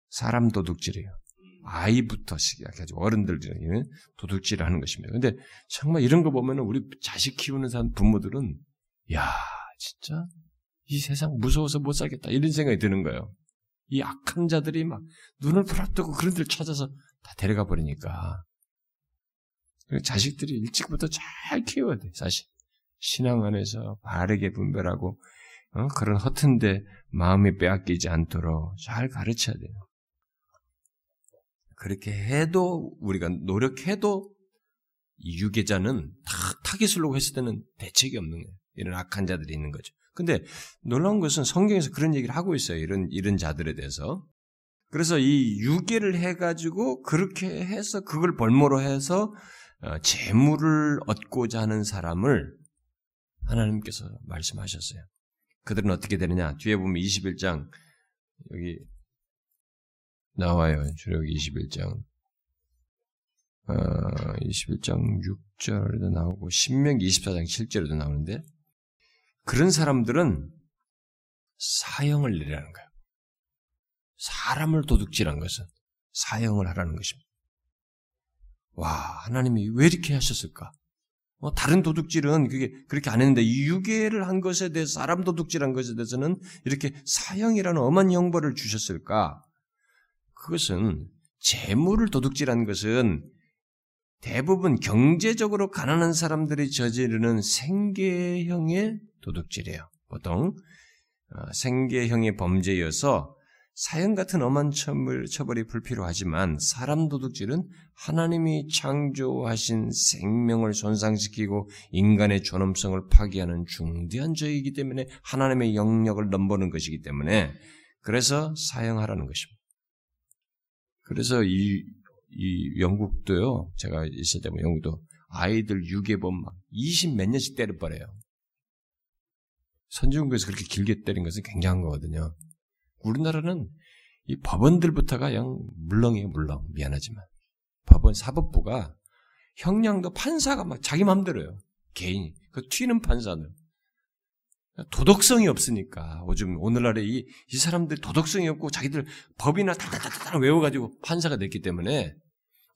A: 사람 도둑질이에요. 아이부터 시작해가지고 어른들은 도둑질을 하는 것입니다. 근데 정말 이런 거 보면 우리 자식 키우는 사람 부모들은 야 진짜 이 세상 무서워서 못 살겠다 이런 생각이 드는 거예요. 이 악한 자들이 막 눈을 부릅뜨고 그런 데를 찾아서 다 데려가 버리니까 자식들이 일찍부터 잘 키워야 돼 사실 신앙 안에서 바르게 분별하고 어? 그런 허튼데 마음이 빼앗기지 않도록 잘 가르쳐야 돼요. 그렇게 해도 우리가 노력해도 유괴자는 다 타깃으로 했을 때는 대책이 없는 거예요. 이런 악한 자들이 있는 거죠. 근데 놀라운 것은 성경에서 그런 얘기를 하고 있어요. 이런 이런 자들에 대해서. 그래서 이 유괴를 해가지고 그렇게 해서 그걸 벌모로 해서 어, 재물을 얻고자 하는 사람을 하나님께서 말씀하셨어요. 그들은 어떻게 되느냐? 뒤에 보면 21장 여기 나와요. 출애굽기 21장. 어, 21장 6절에도 나오고 신명기 24장 7절에도 나오는데 그런 사람들은 사형을 내라는 거예요. 사람을 도둑질한 것은 사형을 하라는 것입니다. 와, 하나님이 왜 이렇게 하셨을까? 어, 다른 도둑질은 그게 그렇게 안 했는데 이 유괴를 한 것에 대해서 사람 도둑질한 것에 대해서는 이렇게 사형이라는 엄한 형벌을 주셨을까? 그것은 재물을 도둑질한 것은 대부분 경제적으로 가난한 사람들이 저지르는 생계형의 도둑질이에요. 보통 어, 생계형의 범죄여서 사형 같은 엄한 처벌, 처벌이 불필요하지만 사람 도둑질은 하나님이 창조하신 생명을 손상시키고 인간의 존엄성을 파괴하는 중대한 죄이기 때문에 하나님의 영역을 넘보는 것이기 때문에 그래서 사형하라는 것입니다. 그래서 이, 이 영국도요, 제가 있을 때 영국도 아이들 유괴범 막 20 몇 년씩 때려버려요. 선진국에서 그렇게 길게 때린 것은 굉장한 거거든요. 우리나라는 이 법원들부터가 영 물렁이에요, 물렁. 미안하지만. 법원 사법부가 형량도 판사가 막 자기 맘대로요. 개인이. 그 튀는 판사는. 도덕성이 없으니까. 요즘 오늘날에 이, 이 사람들 도덕성이 없고 자기들 법이나 다다다다 외워가지고 판사가 됐기 때문에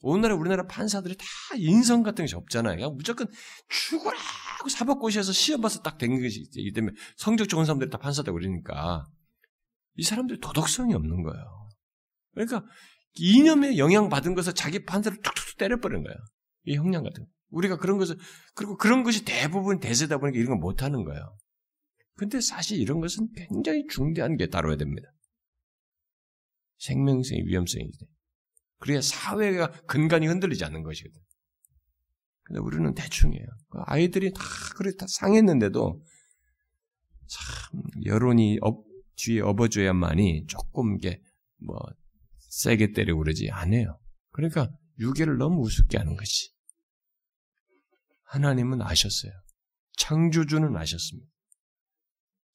A: 오늘날에 우리나라 판사들이 다 인성 같은 것이 없잖아요. 그냥 무조건 죽으라고 사법고시에서 시험 봐서 딱 된 것이 있기 때문에 성적 좋은 사람들이 다 판사되고 그러니까 이 사람들이 도덕성이 없는 거예요. 그러니까 이념에 영향받은 것을 자기 판사를 툭툭 때려버리는 거예요. 이 형량 같은 거. 우리가 그런 것을 그리고 그런 것이 대부분 대세다 보니까 이런 걸 못하는 거예요. 근데 사실 이런 것은 굉장히 중대한 게 다뤄야 됩니다. 생명성의 위험성이 돼. 그래야 사회가 근간이 흔들리지 않는 것이거든. 근데 우리는 대충이에요. 아이들이 다 그래 다 상했는데도 참 여론이 업, 뒤에 업어줘야만이 조금 이게 뭐 세게 때리고 그러지 않아요. 그러니까 유괴를 너무 우습게 하는 것이. 하나님은 아셨어요. 창조주는 아셨습니다.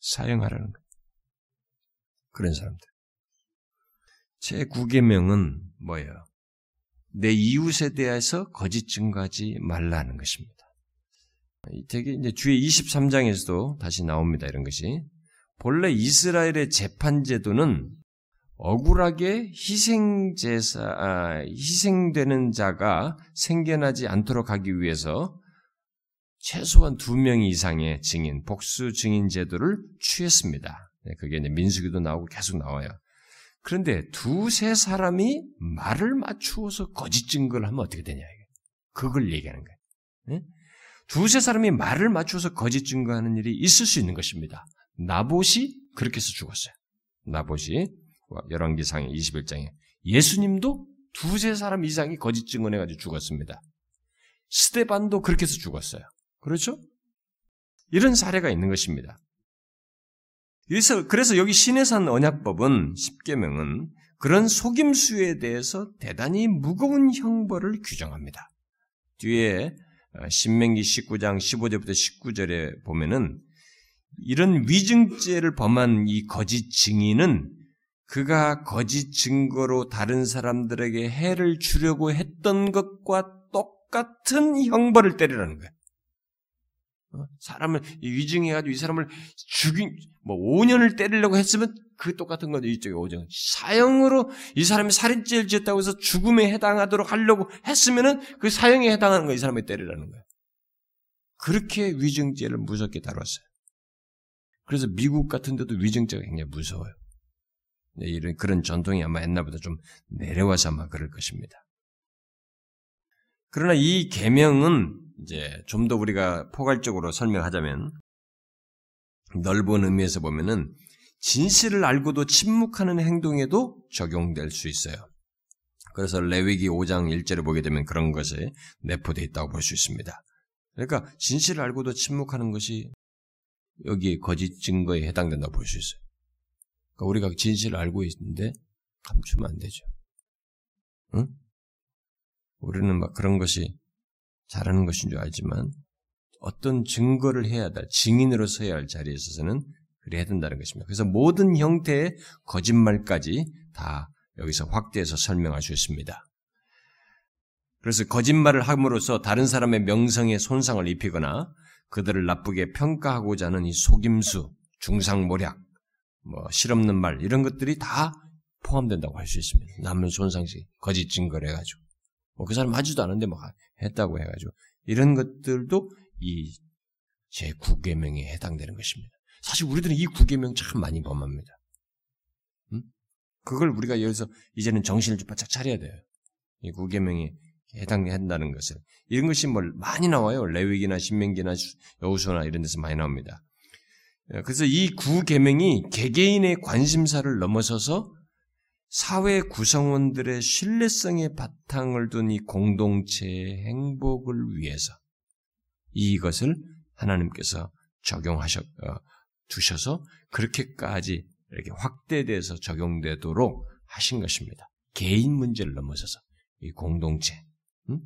A: 사용하라는 것. 그런 사람들. 제 9계명은 뭐예요? 내 이웃에 대해서 거짓 증거하지 말라는 것입니다. 되게 이제 주의 23장에서도 다시 나옵니다. 이런 것이. 본래 이스라엘의 재판 제도는 억울하게 희생제사, 아, 희생되는 자가 생겨나지 않도록 하기 위해서 최소한 두 명 이상의 증인, 복수 증인 제도를 취했습니다. 네, 그게 민수기도 나오고 계속 나와요. 그런데 두세 사람이 말을 맞추어서 거짓 증거를 하면 어떻게 되냐. 그걸 얘기하는 거예요. 네? 두세 사람이 말을 맞추어서 거짓 증거하는 일이 있을 수 있는 것입니다. 나봇이 그렇게 해서 죽었어요. 나봇이 열왕기상의 21장에 예수님도 두세 사람 이상이 거짓 증언해가지고 죽었습니다. 스테반도 그렇게 해서 죽었어요. 그렇죠? 이런 사례가 있는 것입니다. 그래서, 그래서 여기 신해산 언약법은 10계명은 그런 속임수에 대해서 대단히 무거운 형벌을 규정합니다. 뒤에 어, 신명기 19장 15절부터 19절에 보면은 이런 위증죄를 범한 이 거짓 증인은 그가 거짓 증거로 다른 사람들에게 해를 주려고 했던 것과 똑같은 형벌을 때리라는 거예요. 어? 사람을 위증해가지고 이 사람을 죽인 뭐 5년을 때리려고 했으면 그 똑같은 거죠 이쪽에 오정 사형으로 이 사람이 살인죄를 지었다고 해서 죽음에 해당하도록 하려고 했으면은 그 사형에 해당하는 거 이 사람이 때리라는 거예요. 그렇게 위증죄를 무섭게 다뤘어요. 그래서 미국 같은 데도 위증죄가 굉장히 무서워요. 네, 이런 그런 전통이 아마 옛날보다 좀 내려와서 아마 그럴 것입니다. 그러나 이 계명은 이제 좀 더 우리가 포괄적으로 설명하자면 넓은 의미에서 보면은 진실을 알고도 침묵하는 행동에도 적용될 수 있어요. 그래서 레위기 5장 1절을 보게 되면 그런 것에 내포되어 있다고 볼 수 있습니다. 그러니까 진실을 알고도 침묵하는 것이 여기 거짓 증거에 해당된다고 볼 수 있어요. 그러니까 우리가 진실을 알고 있는데 감추면 안 되죠. 응? 우리는 막 그런 것이 잘하는 것인 줄 알지만 어떤 증거를 해야 할, 증인으로서 해야 할 자리에 있어서는 그래야 된다는 것입니다. 그래서 모든 형태의 거짓말까지 다 여기서 확대해서 설명할 수 있습니다. 그래서 거짓말을 함으로써 다른 사람의 명성에 손상을 입히거나 그들을 나쁘게 평가하고자 하는 이 속임수, 중상모략, 뭐 실없는 말 이런 것들이 다 포함된다고 할 수 있습니다. 남을 손상시 거짓 증거를 해가지고 뭐 그 사람 하지도 않은데 뭐 했다고 해가지고 이런 것들도 이 제 9계명에 해당되는 것입니다. 사실 우리들은 이 9계명 참 많이 범합니다. 음? 그걸 우리가 여기서 이제는 정신을 좀 바짝 차려야 돼요. 이 9계명에 해당된다는 것을 이런 것이 뭐 많이 나와요. 레위기나 신명기나 여우수나 이런 데서 많이 나옵니다. 그래서 이 9계명이 개개인의 관심사를 넘어서서 사회 구성원들의 신뢰성의 바탕을 둔 이 공동체의 행복을 위해서 이것을 하나님께서 적용하셨 어, 두셔서 그렇게까지 이렇게 확대돼서 적용되도록 하신 것입니다. 개인 문제를 넘어서서 이 공동체, 음?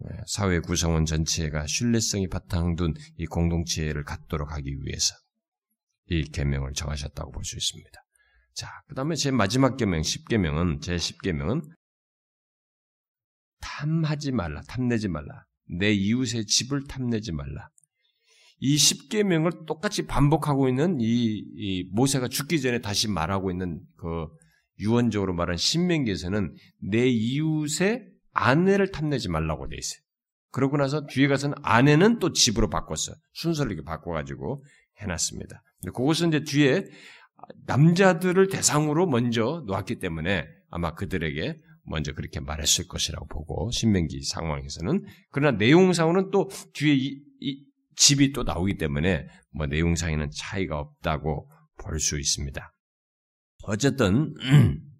A: 네, 사회 구성원 전체가 신뢰성이 바탕 둔 이 공동체를 갖도록 하기 위해서 이 계명을 정하셨다고 볼 수 있습니다. 자, 그 다음에 제 마지막 계명, 10계명은, 제 10계명은 탐하지 말라, 탐내지 말라. 내 이웃의 집을 탐내지 말라. 이 10계명을 똑같이 반복하고 있는 이, 이, 모세가 죽기 전에 다시 말하고 있는 그 유언적으로 말한 신명기에서는 내 이웃의 아내를 탐내지 말라고 돼 있어요. 그러고 나서 뒤에 가서는 아내는 또 집으로 바꿨어요. 순서를 이렇게 바꿔가지고 해놨습니다. 그것은 이제 뒤에 남자들을 대상으로 먼저 놓았기 때문에 아마 그들에게 먼저 그렇게 말했을 것이라고 보고 신명기 상황에서는 그러나 내용상으로는 또 뒤에 이, 이 집이 또 나오기 때문에 뭐 내용상에는 차이가 없다고 볼 수 있습니다. 어쨌든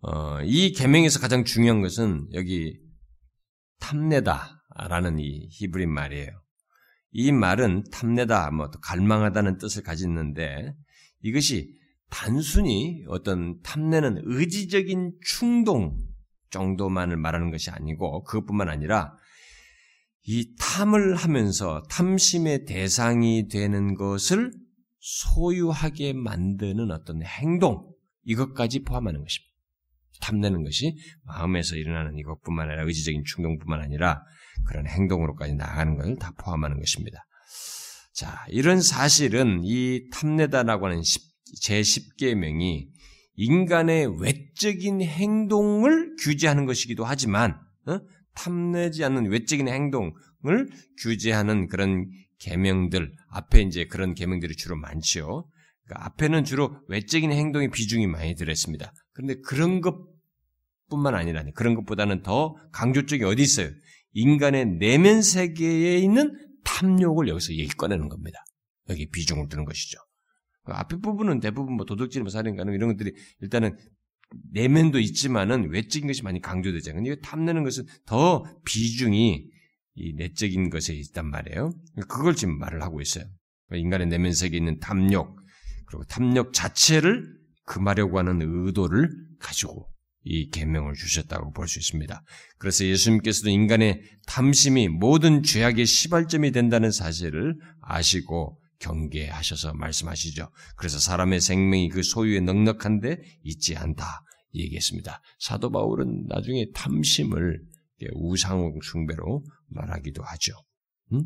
A: 어, 이 계명에서 가장 중요한 것은 여기 탐내다라는 이 히브리 말이에요. 이 말은 탐내다, 뭐 갈망하다는 뜻을 가지는데 이것이 단순히 어떤 탐내는 의지적인 충동 정도만을 말하는 것이 아니고 그것뿐만 아니라 이 탐을 하면서 탐심의 대상이 되는 것을 소유하게 만드는 어떤 행동 이것까지 포함하는 것입니다. 탐내는 것이 마음에서 일어나는 이것뿐만 아니라 의지적인 충동뿐만 아니라 그런 행동으로까지 나가는 것을 다 포함하는 것입니다. 자, 이런 사실은 이 탐내다라고 하는 제10계명이 인간의 외적인 행동을 규제하는 것이기도 하지만 어? 탐내지 않는 외적인 행동을 규제하는 그런 계명들 앞에 이제 그런 계명들이 주로 많지요. 그러니까 앞에는 주로 외적인 행동의 비중이 많이 들었습니다. 그런데 그런 것뿐만 아니라 그런 것보다는 더 강조적이 어디 있어요? 인간의 내면 세계에 있는 탐욕을 여기서 얘기 꺼내는 겁니다. 여기 비중을 두는 것이죠. 그 앞에 부분은 대부분 뭐 도둑질, 뭐 살인가 이런 것들이 일단은 내면도 있지만은 외적인 것이 많이 강조되잖아요. 근데 탐내는 것은 더 비중이 이 내적인 것에 있단 말이에요. 그걸 지금 말을 하고 있어요. 그러니까 인간의 내면 세계에 있는 탐욕, 그리고 탐욕 자체를 금하려고 하는 의도를 가지고 이 계명을 주셨다고 볼 수 있습니다. 그래서 예수님께서도 인간의 탐심이 모든 죄악의 시발점이 된다는 사실을 아시고 경계하셔서 말씀하시죠. 그래서 사람의 생명이 그 소유에 넉넉한데 있지 않다 얘기했습니다. 사도 바울은 나중에 탐심을 우상 숭배로 말하기도 하죠. 음?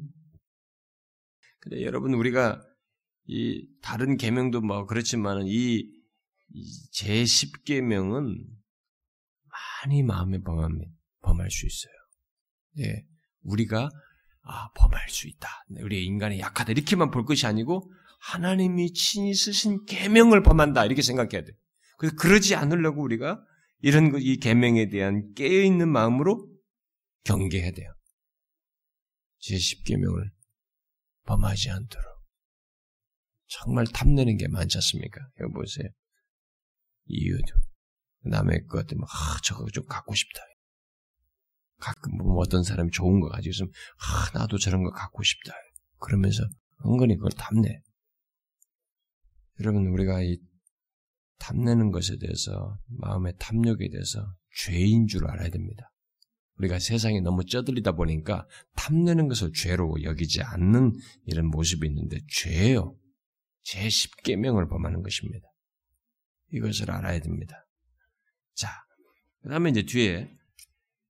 A: 근데 여러분 우리가 이 다른 계명도 뭐 그렇지만은 이 제 10계명은 많이 마음에 범함, 범할 수 있어요. 예. 우리가 아, 범할 수 있다. 네, 우리 인간이 약하다. 이렇게만 볼 것이 아니고 하나님이 친히 쓰신 계명을 범한다. 이렇게 생각해야 돼. 그래서 그러지 않으려고 우리가 이런 이 계명에 대한 깨어 있는 마음으로 경계해야 돼요. 제 10계명을 범하지 않도록. 정말 탐내는 게 많지 않습니까? 여기 보세요. 이유도. 남의 것 때문에, 아, 저거 좀 갖고 싶다. 가끔 뭐 어떤 사람이 좋은 거 가지고 있으면, 아, 나도 저런 거 갖고 싶다. 그러면서 은근히 그걸 탐내. 여러분, 우리가 이 탐내는 것에 대해서, 마음의 탐욕에 대해서 죄인 줄 알아야 됩니다. 우리가 세상에 너무 쩌들리다 보니까 탐내는 것을 죄로 여기지 않는 이런 모습이 있는데 죄예요. 제 10계명을 범하는 것입니다. 이것을 알아야 됩니다. 자, 그 다음에 이제 뒤에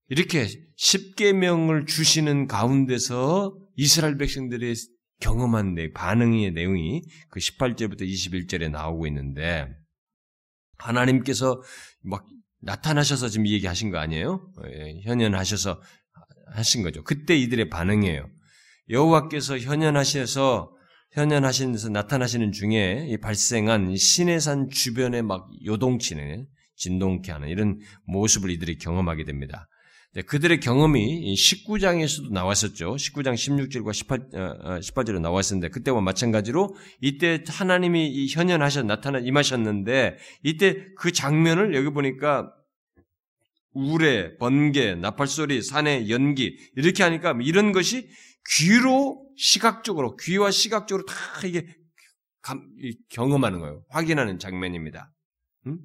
A: 이렇게 10계명을 주시는 가운데서 이스라엘 백성들의 경험한 내 반응의 내용이 그 18절부터 21절에 나오고 있는데 하나님께서 막 나타나셔서 지금 이 얘기 하신 거 아니에요? 예, 현현하셔서 하신 거죠. 그때 이들의 반응이에요. 여호와께서 현현하셔서 현현하시면서 나타나시는 중에 이 발생한 신해산 주변에 막 요동치는 진동케 하는 이런 모습을 이들이 경험하게 됩니다. 네, 그들의 경험이 19장에서도 나왔었죠. 19장 16절과 18, 18절에 나왔었는데 그때와 마찬가지로 이때 하나님이 현현하셔 나타나 임하셨는데 이때 그 장면을 여기 보니까 우레, 번개, 나팔소리, 산의 연기 이렇게 하니까 이런 것이 귀로 시각적으로 귀와 시각적으로 다 이게 감, 경험하는 거예요. 확인하는 장면입니다. 음?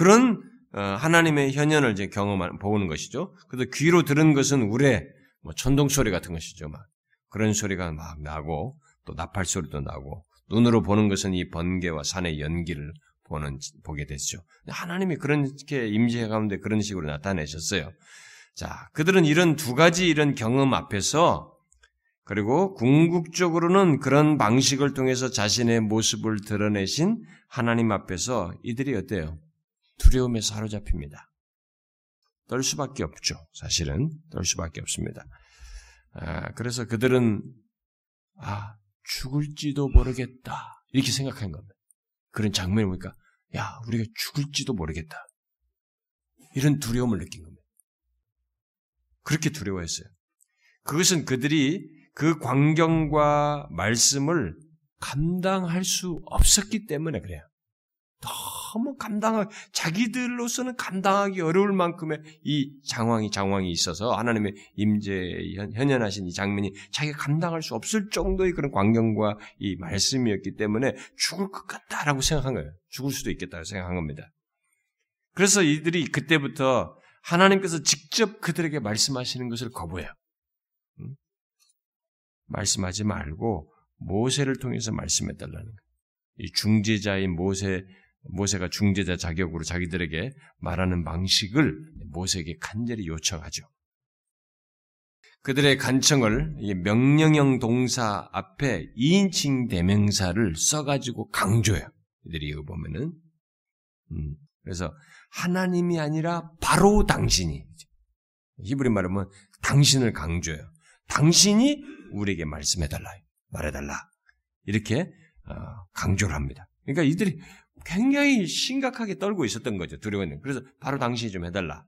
A: 그런 어, 하나님의 현현을 이제 경험하는 보는 것이죠. 그래서 귀로 들은 것은 우레, 뭐 천둥 소리 같은 것이죠. 막 그런 소리가 막 나고 또 나팔 소리도 나고 눈으로 보는 것은 이 번개와 산의 연기를 보는 보게 됐죠. 하나님이 그렇게 임재 가운데 그런 식으로 나타내셨어요. 자, 그들은 이런 두 가지 이런 경험 앞에서 그리고 궁극적으로는 그런 방식을 통해서 자신의 모습을 드러내신 하나님 앞에서 이들이 어때요? 두려움에 사로잡힙니다. 떨 수밖에 없죠. 사실은 떨 수밖에 없습니다. 아, 그래서 그들은 아 죽을지도 모르겠다 이렇게 생각한 겁니다. 그런 장면을 보니까 야 우리가 죽을지도 모르겠다 이런 두려움을 느낀 겁니다. 그렇게 두려워했어요. 그것은 그들이 그 광경과 말씀을 감당할 수 없었기 때문에 그래요. 너무 감당하 자기들로서는 감당하기 어려울 만큼의 이 장황이 장황이 있어서 하나님의 임재 현현하신 이 장면이 자기가 감당할 수 없을 정도의 그런 광경과 이 말씀이었기 때문에 죽을 것 같다라고 생각한 거예요. 죽을 수도 있겠다고 생각한 겁니다. 그래서 이들이 그때부터 하나님께서 직접 그들에게 말씀하시는 것을 거부해요. 응? 말씀하지 말고 모세를 통해서 말씀해 달라는 거예요. 이 중재자인 모세 모세가 중재자 자격으로 자기들에게 말하는 방식을 모세에게 간절히 요청하죠. 그들의 간청을 명령형 동사 앞에 2인칭 대명사를 써가지고 강조해요. 이들이 이거 보면은. 음, 그래서 하나님이 아니라 바로 당신이. 히브리 말하면 당신을 강조해요. 당신이 우리에게 말씀해달라. 말해달라. 이렇게 어, 강조를 합니다. 그러니까 이들이 굉장히 심각하게 떨고 있었던 거죠. 두려워는. 그래서 바로 당신이 좀 해달라.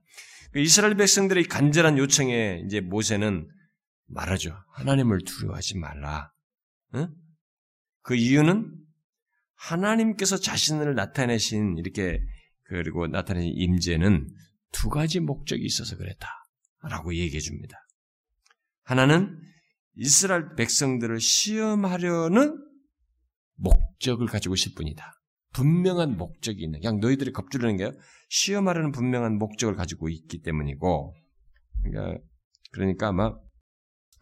A: 그 이스라엘 백성들의 간절한 요청에 이제 모세는 말하죠. 하나님을 두려워하지 말라. 응? 그 이유는 하나님께서 자신을 나타내신 이렇게 그리고 나타내신 임재는 두 가지 목적이 있어서 그랬다. 라고 얘기해 줍니다. 하나는 이스라엘 백성들을 시험하려는 목적을 가지고 있을 뿐이다. 분명한 목적이 있는, 그냥 너희들이 겁주려는 게 시험하려는 분명한 목적을 가지고 있기 때문이고, 그러니까, 그러니까 아마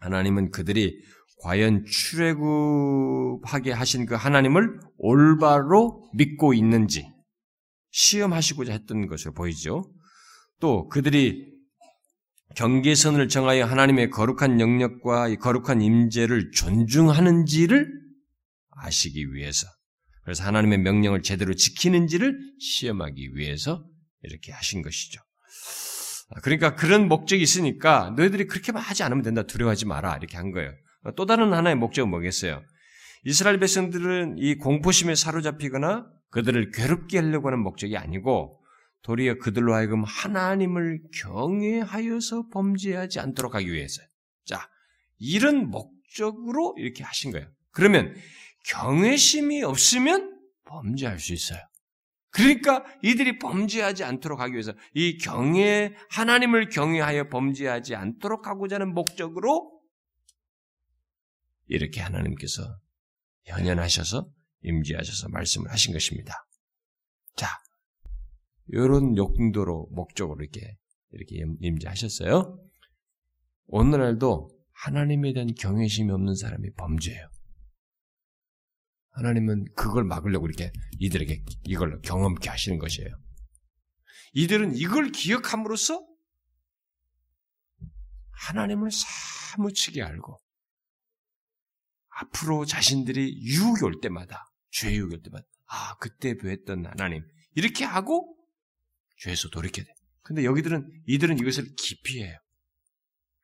A: 하나님은 그들이 과연 출애굽하게 하신 그 하나님을 올바로 믿고 있는지 시험하시고자 했던 것으로 보이죠. 또 그들이 경계선을 정하여 하나님의 거룩한 영역과 거룩한 임재를 존중하는지를 아시기 위해서 그래서 하나님의 명령을 제대로 지키는지를 시험하기 위해서 이렇게 하신 것이죠. 아, 그러니까 그런 목적이 있으니까 너희들이 그렇게만 하지 않으면 된다. 두려워하지 마라. 이렇게 한 거예요. 또 다른 하나의 목적은 뭐겠어요? 이스라엘 백성들은 이 공포심에 사로잡히거나 그들을 괴롭게 하려고 하는 목적이 아니고 도리어 그들로 하여금 하나님을 경외하여서 범죄하지 않도록 하기 위해서요. 자, 이런 목적으로 이렇게 하신 거예요. 그러면 경외심이 없으면 범죄할 수 있어요. 그러니까 이들이 범죄하지 않도록 하기 위해서 이 경외 하나님을 경외하여 범죄하지 않도록 하고자 하는 목적으로 이렇게 하나님께서 현현하셔서 임재하셔서 말씀을 하신 것입니다. 자, 이런 용도로 목적으로 이렇게 이렇게 임재하셨어요. 오늘날도 하나님에 대한 경외심이 없는 사람이 범죄예요. 하나님은 그걸 막으려고 이렇게 이들에게 이걸 경험케 하시는 것이에요. 이들은 이걸 기억함으로써 하나님을 사무치게 알고 앞으로 자신들이 유혹이 올 때마다 죄 유혹이 올 때마다 아 그때 배웠던 하나님 이렇게 하고 죄에서 돌이켜야 돼. 근데 여기들은 이들은 이것을 깊이 해요.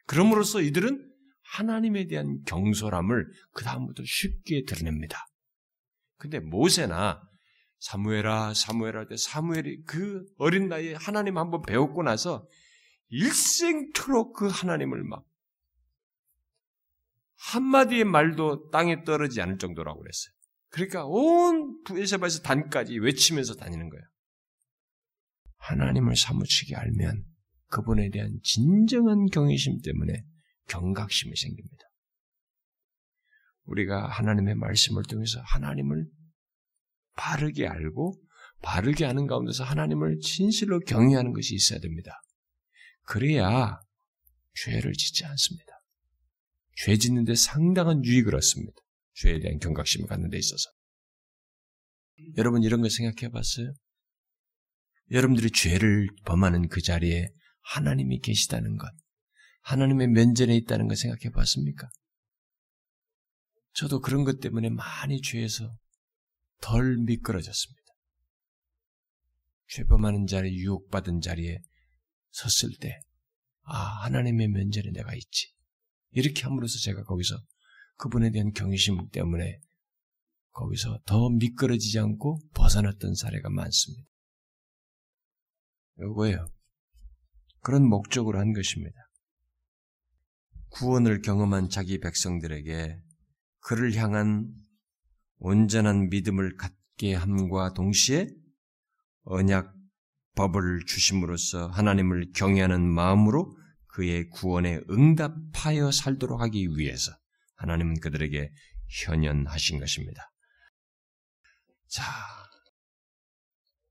A: 그럼으로써 이들은 하나님에 대한 경솔함을 그 다음부터 쉽게 드러냅니다. 근데 모세나 사무엘아 사무엘할 때 사무엘이 그 어린 나이에 하나님 한번 배웠고 나서 일생토록 그 하나님을 막 한마디의 말도 땅에 떨어지지 않을 정도라고 그랬어요. 그러니까 온 부에세바에서 단까지 외치면서 다니는 거예요. 하나님을 사무치게 알면 그분에 대한 진정한 경외심 때문에 경각심이 생깁니다. 우리가 하나님의 말씀을 통해서 하나님을 바르게 알고 바르게 아는 가운데서 하나님을 진실로 경외하는 것이 있어야 됩니다. 그래야 죄를 짓지 않습니다. 죄 짓는데 상당한 유익을 얻습니다. 죄에 대한 경각심을 갖는 데 있어서. 여러분 이런 걸 생각해 봤어요? 여러분들이 죄를 범하는 그 자리에 하나님이 계시다는 것, 하나님의 면전에 있다는 걸 생각해 봤습니까? 저도 그런 것 때문에 많이 죄에서 덜 미끄러졌습니다. 죄범하는 자리, 유혹받은 자리에 섰을 때, 아, 하나님의 면전에 내가 있지. 이렇게 함으로써 제가 거기서 그분에 대한 경외심 때문에 거기서 더 미끄러지지 않고 벗어났던 사례가 많습니다. 요거예요. 그런 목적으로 한 것입니다. 구원을 경험한 자기 백성들에게 그를 향한 온전한 믿음을 갖게 함과 동시에 언약 법을 주심으로써 하나님을 경외하는 마음으로 그의 구원에 응답하여 살도록 하기 위해서 하나님은 그들에게 현연하신 것입니다. 자,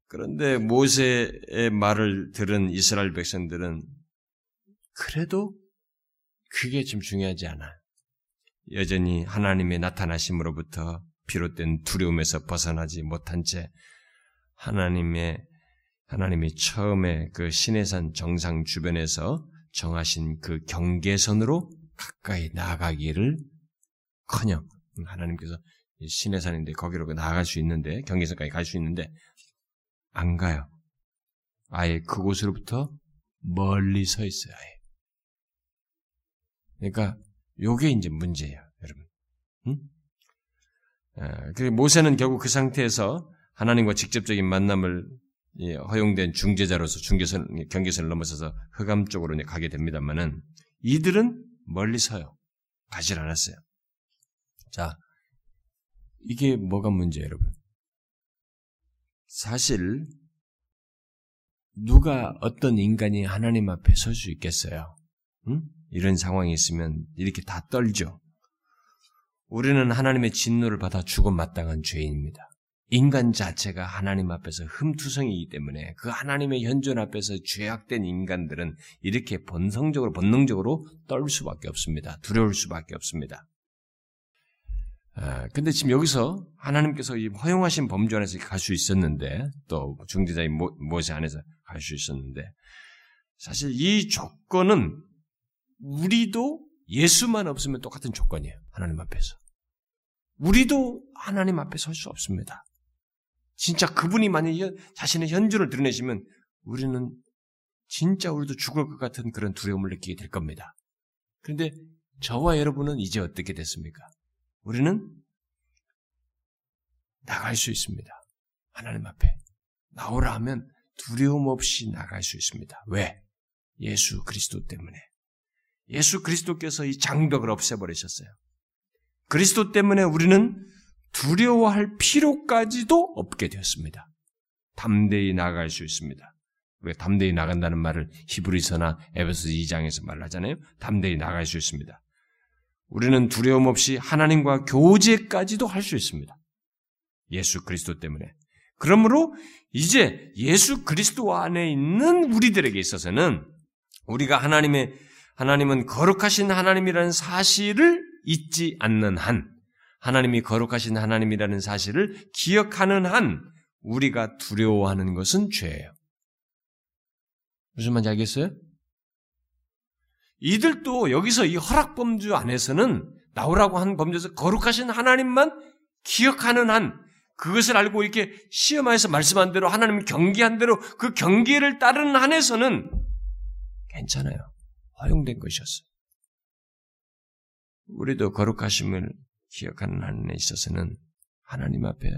A: 그런데 모세의 말을 들은 이스라엘 백성들은 그래도 그게 좀 중요하지 않아. 여전히 하나님의 나타나심으로부터 비롯된 두려움에서 벗어나지 못한 채 하나님의 하나님이 처음에 그 시내산 정상 주변에서 정하신 그 경계선으로 가까이 나아가기를 커녕 하나님께서 시내산인데 거기로 나아갈 수 있는데 경계선까지 갈 수 있는데 안 가요. 아예 그곳으로부터 멀리 서 있어요. 아예. 그러니까 요게 이제 문제예요, 여러분. 응? 아, 그 모세는 결국 그 상태에서 하나님과 직접적인 만남을 허용된 중재자로서 중계선 경계선을 넘어서서 흑암 쪽으로 가게 됩니다만은 이들은 멀리 서요. 가질 않았어요. 자, 이게 뭐가 문제예요, 여러분? 사실 누가 어떤 인간이 하나님 앞에 설 수 있겠어요? 응? 이런 상황이 있으면 이렇게 다 떨죠. 우리는 하나님의 진노를 받아 죽어 마땅한 죄인입니다. 인간 자체가 하나님 앞에서 흠투성이기 때문에 그 하나님의 현존 앞에서 죄악된 인간들은 이렇게 본성적으로 본능적으로 떨 수밖에 없습니다. 두려울 수밖에 없습니다. 아, 근데 지금 여기서 하나님께서 허용하신 범주 안에서 갈 수 있었는데 또 중재자인 모세 안에서 갈 수 있었는데 사실 이 조건은 우리도 예수만 없으면 똑같은 조건이에요. 하나님 앞에서. 우리도 하나님 앞에 설 수 없습니다. 진짜 그분이 만약 자신의 현존을 드러내시면 우리는 진짜 우리도 죽을 것 같은 그런 두려움을 느끼게 될 겁니다. 그런데 저와 여러분은 이제 어떻게 됐습니까? 우리는 나갈 수 있습니다. 하나님 앞에. 나오라 하면 두려움 없이 나갈 수 있습니다. 왜? 예수 그리스도 때문에. 예수 그리스도께서 이 장벽을 없애버리셨어요. 그리스도 때문에 우리는 두려워할 필요까지도 없게 되었습니다. 담대히 나갈 수 있습니다. 왜 담대히 나간다는 말을 히브리서나 에베소 2장에서 말하잖아요. 담대히 나갈 수 있습니다. 우리는 두려움 없이 하나님과 교제까지도 할 수 있습니다. 예수 그리스도 때문에. 그러므로 이제 예수 그리스도 안에 있는 우리들에게 있어서는 우리가 하나님의 하나님은 거룩하신 하나님이라는 사실을 잊지 않는 한 하나님이 거룩하신 하나님이라는 사실을 기억하는 한 우리가 두려워하는 것은 죄예요. 무슨 말인지 알겠어요? 이들도 여기서 이 허락 범주 안에서는 나오라고 한 범죄에서 거룩하신 하나님만 기억하는 한 그것을 알고 이렇게 시험하에서 말씀한 대로 하나님 경계한 대로 그 경계를 따르는 한에서는 괜찮아요. 허용된 것이었어요. 우리도 거룩하심을 기억하는 한에 있어서는 하나님 앞에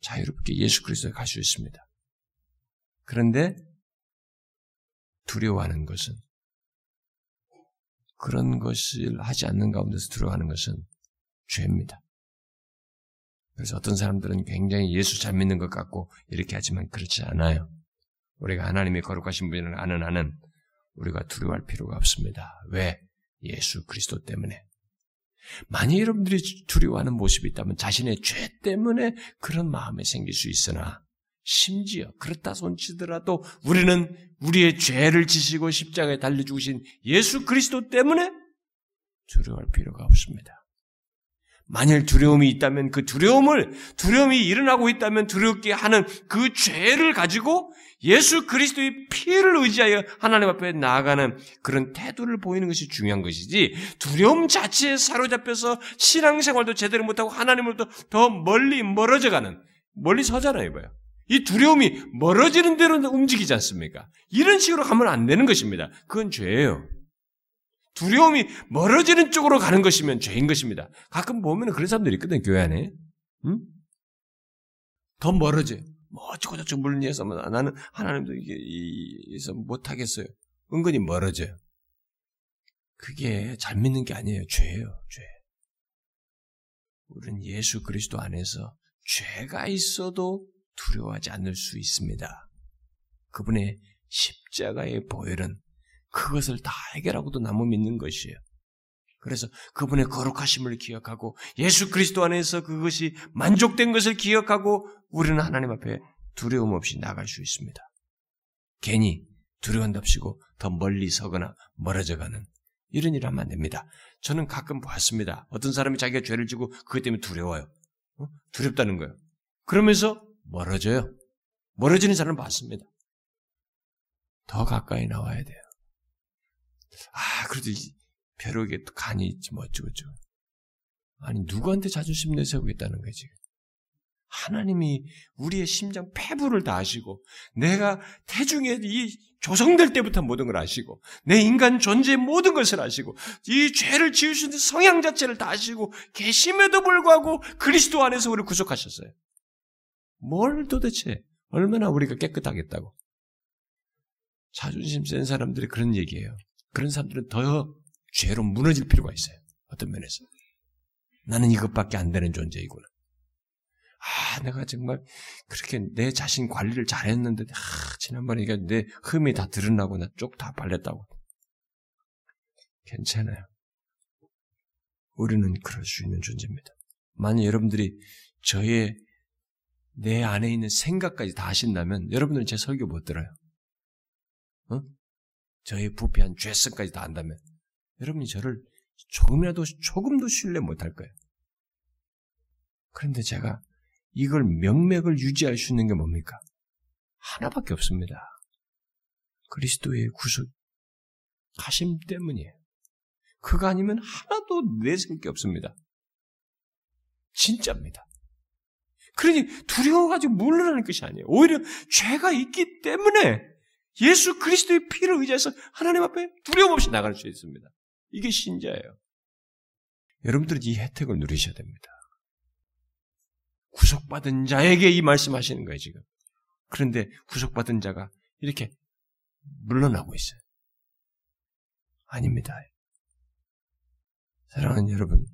A: 자유롭게 예수 그리스도에 갈 수 있습니다. 그런데 두려워하는 것은 그런 것을 하지 않는 가운데서 두려워하는 것은 죄입니다. 그래서 어떤 사람들은 굉장히 예수 잘 믿는 것 같고 이렇게 하지만 그렇지 않아요. 우리가 하나님의 거룩하신 분을 아는 한은 우리가 두려워할 필요가 없습니다. 왜? 예수 그리스도 때문에. 만약 여러분들이 두려워하는 모습이 있다면 자신의 죄 때문에 그런 마음이 생길 수 있으나 심지어 그렇다 손치더라도 우리는 우리의 죄를 지시고 십자가에 달려 죽으신 예수 그리스도 때문에 두려워할 필요가 없습니다. 만일 두려움이 있다면 그 두려움을 두려움이 일어나고 있다면 두렵게 하는 그 죄를 가지고 예수 그리스도의 피를 의지하여 하나님 앞에 나아가는 그런 태도를 보이는 것이 중요한 것이지 두려움 자체에 사로잡혀서 신앙생활도 제대로 못하고 하나님으로부터 더 멀리 멀어져가는 멀리 서잖아요, 이거요. 이 두려움이 멀어지는 대로 움직이지 않습니까? 이런 식으로 가면 안 되는 것입니다. 그건 죄예요. 두려움이 멀어지는 쪽으로 가는 것이면 죄인 것입니다. 가끔 보면 그런 사람들이 있거든, 교회 안에. 응? 더 멀어져. 뭐 어쩌고저쩌고 물리해서 뭐 나는 하나님도 이게 이서 못하겠어요. 은근히 멀어져요. 그게 잘 믿는 게 아니에요. 죄예요. 죄. 우리는 예수 그리스도 안에서 죄가 있어도 두려워하지 않을 수 있습니다. 그분의 십자가의 보혈은 그것을 다 해결하고도 남아 믿는 것이에요. 그래서 그분의 거룩하심을 기억하고 예수 그리스도 안에서 그것이 만족된 것을 기억하고 우리는 하나님 앞에 두려움 없이 나갈 수 있습니다. 괜히 두려운답시고 더 멀리 서거나 멀어져 가는 이런 일 하면 안 됩니다. 저는 가끔 봤습니다. 어떤 사람이 자기가 죄를 지고 그것 때문에 두려워요. 어? 두렵다는 거예요. 그러면서 멀어져요. 멀어지는 사람을 봤습니다. 더 가까이 나와야 돼요. 아, 그래도 벼룩에 간이 있지, 뭐 어쩌고저쩌고. 아니, 누구한테 자존심 내세우겠다는 거지. 하나님이 우리의 심장 폐부를 다 아시고, 내가 태중에 이 조성될 때부터 모든 걸 아시고, 내 인간 존재의 모든 것을 아시고, 이 죄를 있는 성향 자체를 다 아시고, 계심에도 불구하고 그리스도 안에서 우리를 구속하셨어요. 뭘 도대체, 얼마나 우리가 깨끗하겠다고. 자존심 센 사람들이 그런 얘기예요. 그런 사람들은 더 죄로 무너질 필요가 있어요. 어떤 면에서. 나는 이것밖에 안 되는 존재이구나. 아, 내가 정말 그렇게 내 자신 관리를 잘했는데, 아, 지난번에 이게 내 흠이 다 드러나고 나 쪽 다 발렸다고. 괜찮아요. 우리는 그럴 수 있는 존재입니다. 만약 여러분들이 저의 내 안에 있는 생각까지 다 하신다면 여러분들은 제 설교 못 들어요. 어? 저의 부패한 죄성까지 다 안다면 여러분이 저를 조금이라도 조금도 신뢰 못할 거예요. 그런데 제가 이걸 명맥을 유지할 수 있는 게 뭡니까? 하나밖에 없습니다. 그리스도의 구속 하심 때문이에요. 그거 아니면 하나도 내세울 게 없습니다. 진짜입니다. 그러니 두려워가지고 물러나는 것이 아니에요. 오히려 죄가 있기 때문에 예수 그리스도의 피를 의지해서 하나님 앞에 두려움 없이 나갈 수 있습니다. 이게 신자예요. 여러분들은 이 혜택을 누리셔야 됩니다. 구속받은 자에게 이 말씀하시는 거예요, 지금. 그런데 구속받은 자가 이렇게 물러나고 있어요. 아닙니다. 사랑하는 여러분,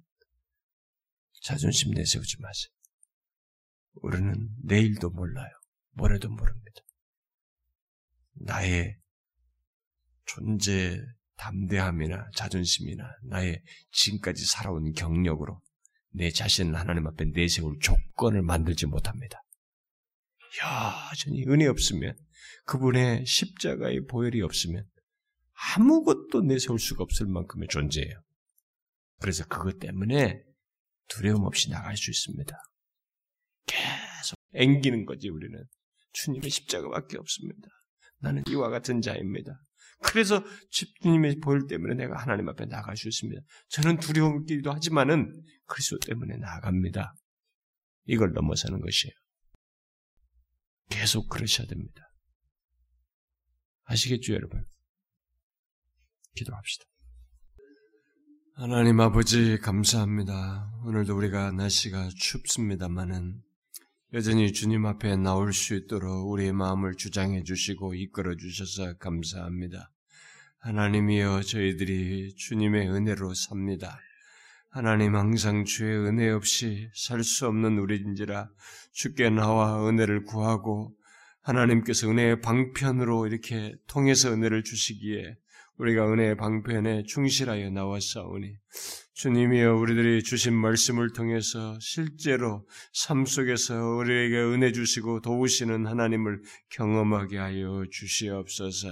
A: 자존심 내세우지 마세요. 우리는 내일도 몰라요. 모레도 모릅니다. 나의 존재 담대함이나 자존심이나 나의 지금까지 살아온 경력으로 내 자신을 하나님 앞에 내세울 조건을 만들지 못합니다. 여전히 은혜 없으면 그분의 십자가의 보혈이 없으면 아무것도 내세울 수가 없을 만큼의 존재예요. 그래서 그것 때문에 두려움 없이 나갈 수 있습니다. 계속 앵기는 거지 우리는 주님의 십자가밖에 없습니다. 나는 이와 같은 자입니다. 그래서 주님의 보혈 때문에 내가 하나님 앞에 나갈 수 있습니다. 저는 두려움끼리도 하지만은 그리스도 때문에 나갑니다. 이걸 넘어서는 것이에요. 계속 그러셔야 됩니다. 아시겠죠, 여러분? 기도합시다. 하나님 아버지 감사합니다. 오늘도 우리가 날씨가 춥습니다만은 여전히 주님 앞에 나올 수 있도록 우리의 마음을 주장해 주시고 이끌어 주셔서 감사합니다. 하나님이여 저희들이 주님의 은혜로 삽니다. 하나님 항상 주의 은혜 없이 살 수 없는 우리인지라 주께 나와 은혜를 구하고 하나님께서 은혜의 방편으로 이렇게 통해서 은혜를 주시기에 우리가 은혜의 방편에 충실하여 나왔사오니 주님이여 우리들이 주신 말씀을 통해서 실제로 삶 속에서 우리에게 은혜 주시고 도우시는 하나님을 경험하게 하여 주시옵소서.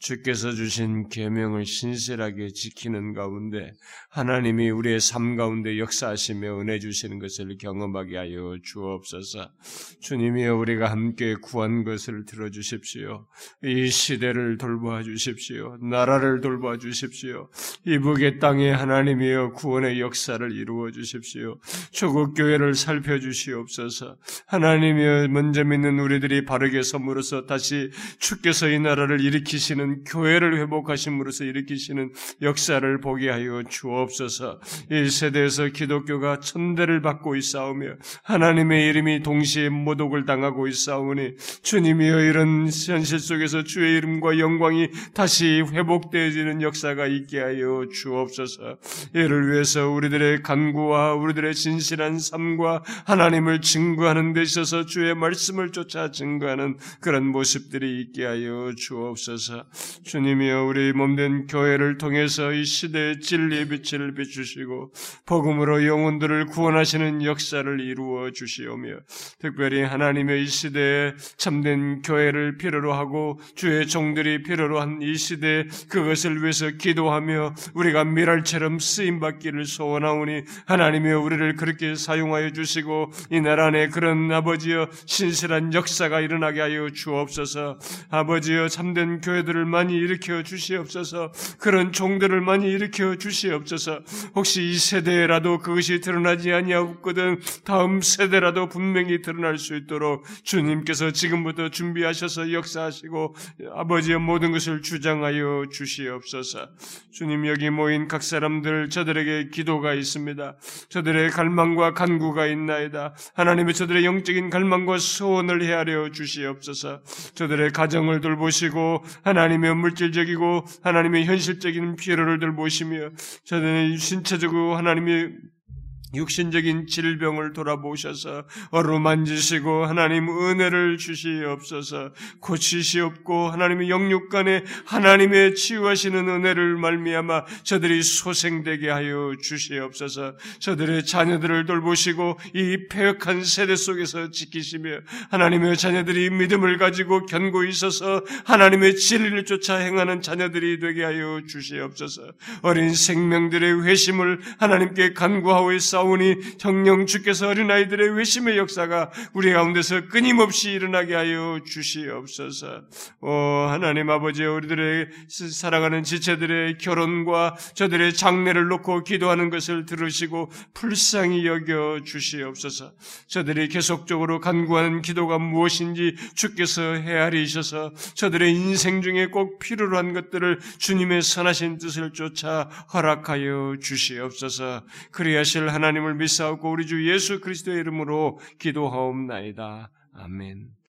A: 주께서 주신 계명을 신실하게 지키는 가운데 하나님이 우리의 삶 가운데 역사하시며 은혜 주시는 것을 경험하게 하여 주옵소서. 주님이여 우리가 함께 구한 것을 들어 주십시오. 이 시대를 돌봐 주십시오. 나라를 돌봐 주십시오. 이북의 땅에 하나님이여 구원의 역사를 이루어 주십시오. 조국 교회를 살펴 주시옵소서. 하나님이여 먼저 믿는 우리들이 바르게 섬으로써 다시 주께서 이 나라를 일으키시는 교회를 회복하심으로써 일으키시는 역사를 보게 하여 주옵소서. 이 세대에서 기독교가 천대를 받고 있사오며 하나님의 이름이 동시에 모독을 당하고 있사오니 주님이여 이런 현실 속에서 주의 이름과 영광이 다시 회복되어지는 역사가 있게 하여 주옵소서. 이를 위해서 우리들의 간구와 우리들의 진실한 삶과 하나님을 증거하는 데 있어서 주의 말씀을 쫓아 증거하는 그런 모습들이 있게 하여 주옵소서. 주님이여 우리 몸된 교회를 통해서 이 시대의 진리의 빛을 비추시고 복음으로 영혼들을 구원하시는 역사를 이루어 주시오며 특별히 하나님의 이 시대에 참된 교회를 필요로 하고 주의 종들이 필요로 한 이 시대에 그것을 위해서 기도하며 우리가 미랄처럼 쓰임 받 받기를 소원하오니 하나님이 우리를 그렇게 사용하여 주시고 이 나라 안에 그런 아버지여 신실한 역사가 일어나게 하여 주옵소서 아버지여 참된 교회들을 많이 일으켜 주시옵소서 그런 종들을 많이 일으켜 주시옵소서 혹시 이 세대라도 그것이 드러나지 아니하거든 다음 세대라도 분명히 드러날 수 있도록 주님께서 지금부터 준비하셔서 역사하시고 아버지의 모든 것을 주장하여 주시옵소서 주님 여기 모인 각 사람들 저들에게 저들에게 기도가 있습니다. 저들의 갈망과 간구가 있나이다. 하나님의 저들의 영적인 갈망과 소원을 헤아려 주시옵소서. 저들의 가정을 돌보시고 하나님의 물질적이고 하나님의 현실적인 필요를 돌보시며 저들의 신체적으로 하나님의 육신적인 질병을 돌아보셔서 어루만지시고 하나님 은혜를 주시옵소서. 고치시옵고 하나님의 영육간에 하나님의 치유하시는 은혜를 말미암아 저들이 소생되게 하여 주시옵소서. 저들의 자녀들을 돌보시고 이 폐역한 세대 속에서 지키시며 하나님의 자녀들이 믿음을 가지고 견고히 있어서 하나님의 진리를 쫓아 행하는 자녀들이 되게 하여 주시옵소서. 어린 생명들의 회심을 하나님께 간구하고 있사 싸우니 정령 주께서 어린아이들의 외심의 역사가 우리 가운데서 끊임없이 일어나게 하여 주시옵소서. 오 하나님 아버지 우리들의 사랑하는 지체들의 결혼과 저들의 장례를 놓고 기도하는 것을 들으시고 불쌍히 여겨 주시옵소서. 저들이 계속적으로 간구하는 기도가 무엇인지 주께서 헤아리셔서 저들의 인생 중에 꼭 필요로 한 것들을 주님의 선하신 뜻을 쫓아 허락하여 주시옵소서. 그리하실 하나님 하나님을 믿사옵고 우리 주 예수 그리스도의 이름으로 기도하옵나이다. 아멘.